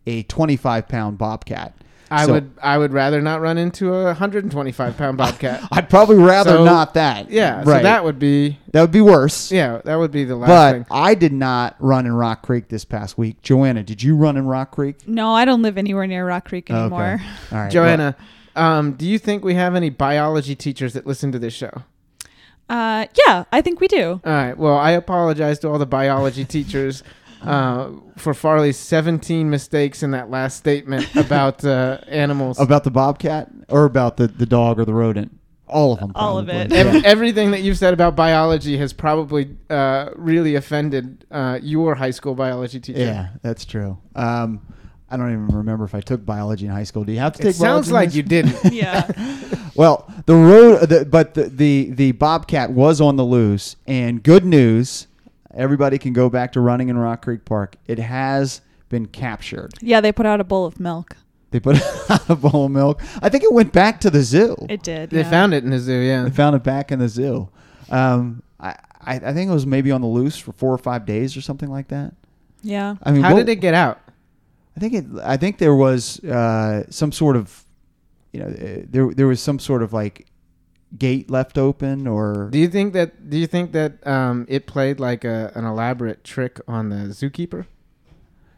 a 25 pound bobcat. I So- would I would rather not run into a 125 pound bobcat. I'd probably rather So- not that. yeah, right. so that would be that would be worse. yeah, that would be the last But thing. I did not run in Rock Creek this past week. Joanna, did you run in Rock Creek? No, I don't live anywhere near Rock Creek anymore. All right. Joanna, um, do you think we have any biology teachers that listen to this show? Uh, yeah, I think we do. All right. Well, I apologize to all the biology teachers uh, for Farley's 17 mistakes in that last statement about uh, animals. about the bobcat or about the, the dog or the rodent? All of them. All of it. Ev- everything that you've said about biology has probably uh, really offended uh, your high school biology teacher. Yeah, that's true. Um, I don't even remember if I took biology in high school. Do you have to take It sounds biology in like you didn't. Yeah. Well, the road, the, but the, the the bobcat was on the loose, and good news, everybody can go back to running in Rock Creek Park. It has been captured. yeah, they put out a bowl of milk. They put out a bowl of milk. I think it went back to the zoo. It did. They yeah. found it in the zoo, yeah. They found it back in the zoo. Um, I, I I think it was maybe on the loose for four or five days or something like that. Yeah. I mean, How what- did it get out? I think it. I think there was uh, some sort of, you know, uh, there there was some sort of like gate left open or Do you think that? Do you think that um, it played like a, an elaborate trick on the zookeeper?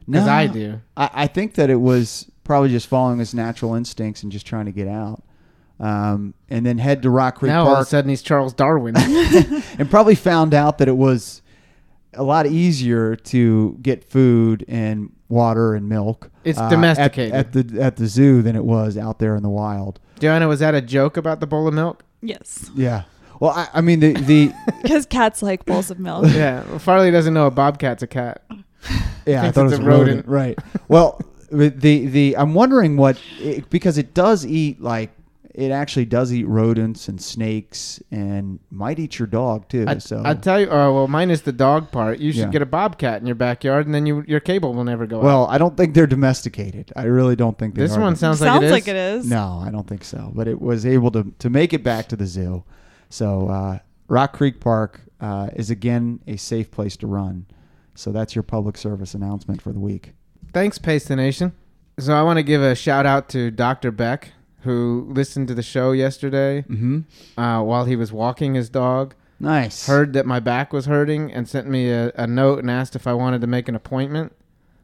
Because No. I do. I, I think that it was probably just following his natural instincts and just trying to get out. Um, and then head to Rock Creek now all of a sudden he's Charles Darwin. and probably found out that it was a lot easier to get food and water and milk. It's uh, at- domesticated. at, the at the zoo than it was out there in the wild. Joanna, was that a joke about the bowl of milk? Yes. Yeah. Well, I, I mean the the Because cats like bowls of milk. yeah. Well, Farley doesn't know a bobcat's a cat. yeah I Thinks thought it was a a rodent. rodent. Right. Well, the the I'm wondering what it, because it does eat like it actually does eat rodents and snakes and might eat your dog too. I, so I tell you, oh well, minus the dog part. You should Yeah. get a bobcat in your backyard, and then you your cable will never go out. well, I don't think they're domesticated. I really don't think they This are. one sounds, Sounds like it is. like it is. No, I don't think so. But it was able to to make it back to the zoo. So uh, Rock Creek Park uh, is again a safe place to run. So that's your public service announcement for the week. Thanks, Pace the Nation. So I want to give a shout out to Dr. Beck, who listened to the show yesterday Mm-hmm. uh, while he was walking his dog. Nice. Heard that my back was hurting and sent me a, a note and asked if I wanted to make an appointment.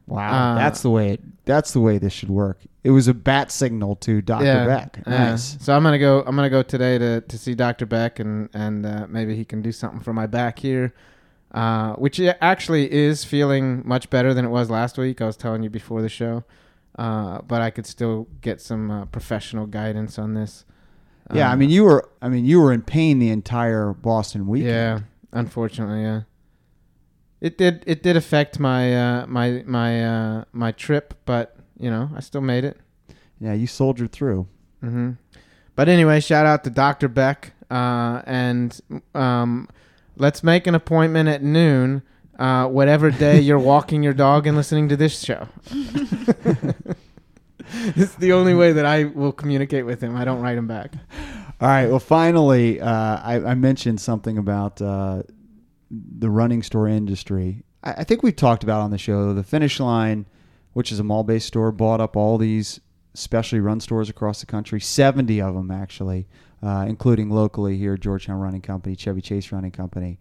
Wow, Uh, that's the way. It, that's the way this should work. It was a bat signal to Doctor Beck. yeah. Nice. So I'm gonna go. I'm gonna go today to, to see Dr. Beck and and uh, maybe he can do something for my back here, uh, which actually is feeling much better than it was last week. I was telling you before the show, uh, but I could still get some uh, professional guidance on this. Yeah, I Um, mean you were. I mean you were in pain the entire Boston weekend. Yeah, unfortunately, yeah. It did. It did affect my uh, my my uh, my trip, but you know, I still made it. Yeah, you soldiered through. hmm But anyway, shout out to Dr. Beck, uh, and um, let's make an appointment at noon. Uh, whatever day you're walking your dog and listening to this show. it's the only way that I will communicate with him. I don't write him back. All right. Well, finally, uh, I, I mentioned something about uh, the running store industry. I, I think we've talked about on the show the Finish Line, which is a mall-based store, bought up all these specialty run stores across the country. Seventy of them actually, uh, including locally here, Georgetown Running Company, Chevy Chase Running Company.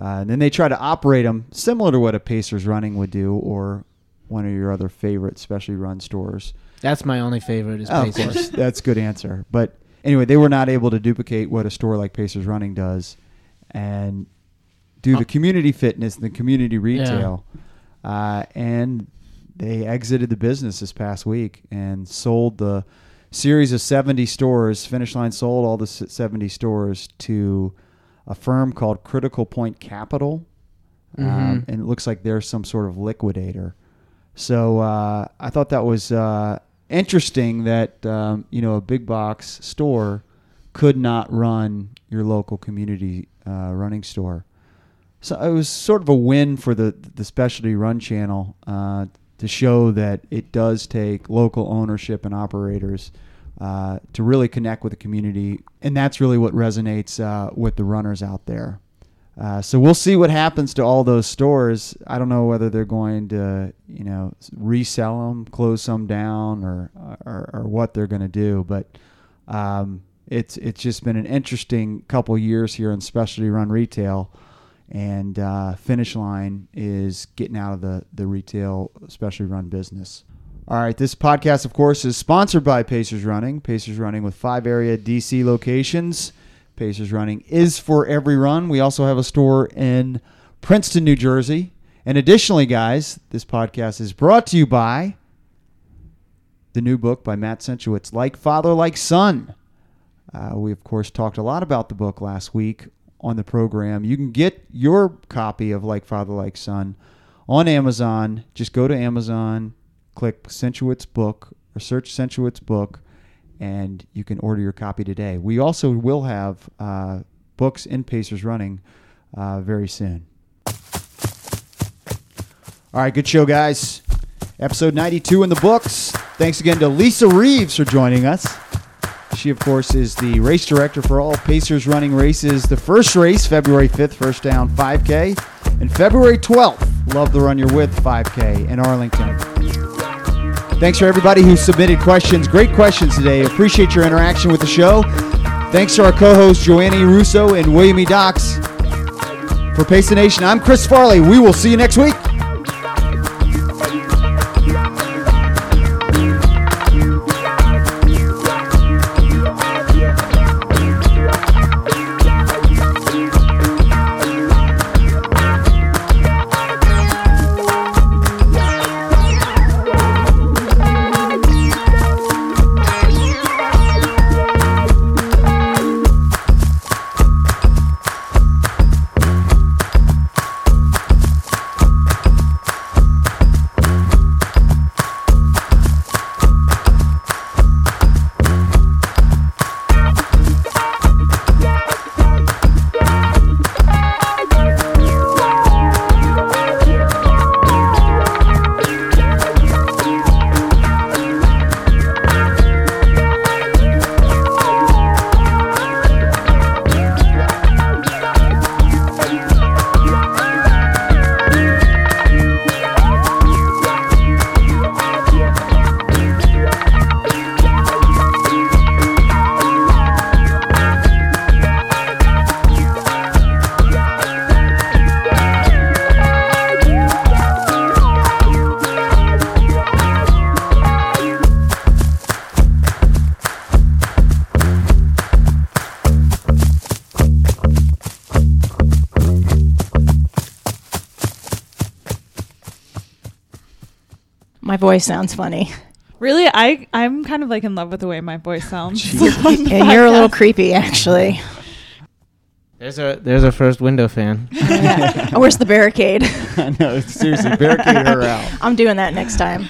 Uh, and then they try to operate them similar to what a Pacers Running would do, or one of your other favorite specialty run stores. That's my only favorite is Oh, of course, that's a good answer. But anyway, they were not able to duplicate what a store like Pacers Running does, and do the community fitness and the community retail, uh, and they exited the business this past week and sold the series of 70 stores. Finish Line sold all the 70 stores to a firm called Critical Point Capital, um, Mhm. and it looks like they're some sort of liquidator. So uh, I thought that was uh, interesting that um, you know a big box store could not run your local community uh, running store. So it was sort of a win for the the specialty run channel uh, to show that it does take local ownership and operators uh, to really connect with the community, and that's really what resonates uh, with the runners out there. Uh, so we'll see what happens to all those stores. I don't know whether they're going to, you know, resell them, close some down, or or, or what they're going to do. But um, it's it's just been an interesting couple years here in specialty run retail, and uh, Finish Line is getting out of the the retail specialty run business. All right, this podcast, of course, is sponsored by Pacers Running. Pacers Running with five area DC locations. Pacers Running is for every run. We also have a store in Princeton, New Jersey. And additionally, guys, this podcast is brought to you by the new book by Matt Centrowitz, Like Father, Like Son. Uh, we, of course, talked a lot about the book last week on the program. You can get your copy of Like Father, Like Son on Amazon. Just go to Amazon, click Centrowitz book, or search Centrowitz book, and you can order your copy today. We also will have uh, books in Pacers Running uh, very soon. All right, good show, guys. Episode 92 in the books. Thanks again to Lisa Reeves for joining us. She, of course, is the race director for all Pacers running races. The first race, February 5th, First Down 5K, and February 12th, Love the Run You're With 5K in Arlington. Thanks for everybody who submitted questions. Great questions today. Appreciate your interaction with the show. Thanks to our co-hosts Joanne E. Russo and William E. Dox. For Pace Nation, I'm Chris Farley. We will see you next week. Voice sounds funny. Really, I I'm kind of like in love with the way my voice sounds. And you're a little creepy, actually. There's a there's a first window fan. Yeah. Where's the barricade? I know, seriously, barricade her out. I'm doing that next time.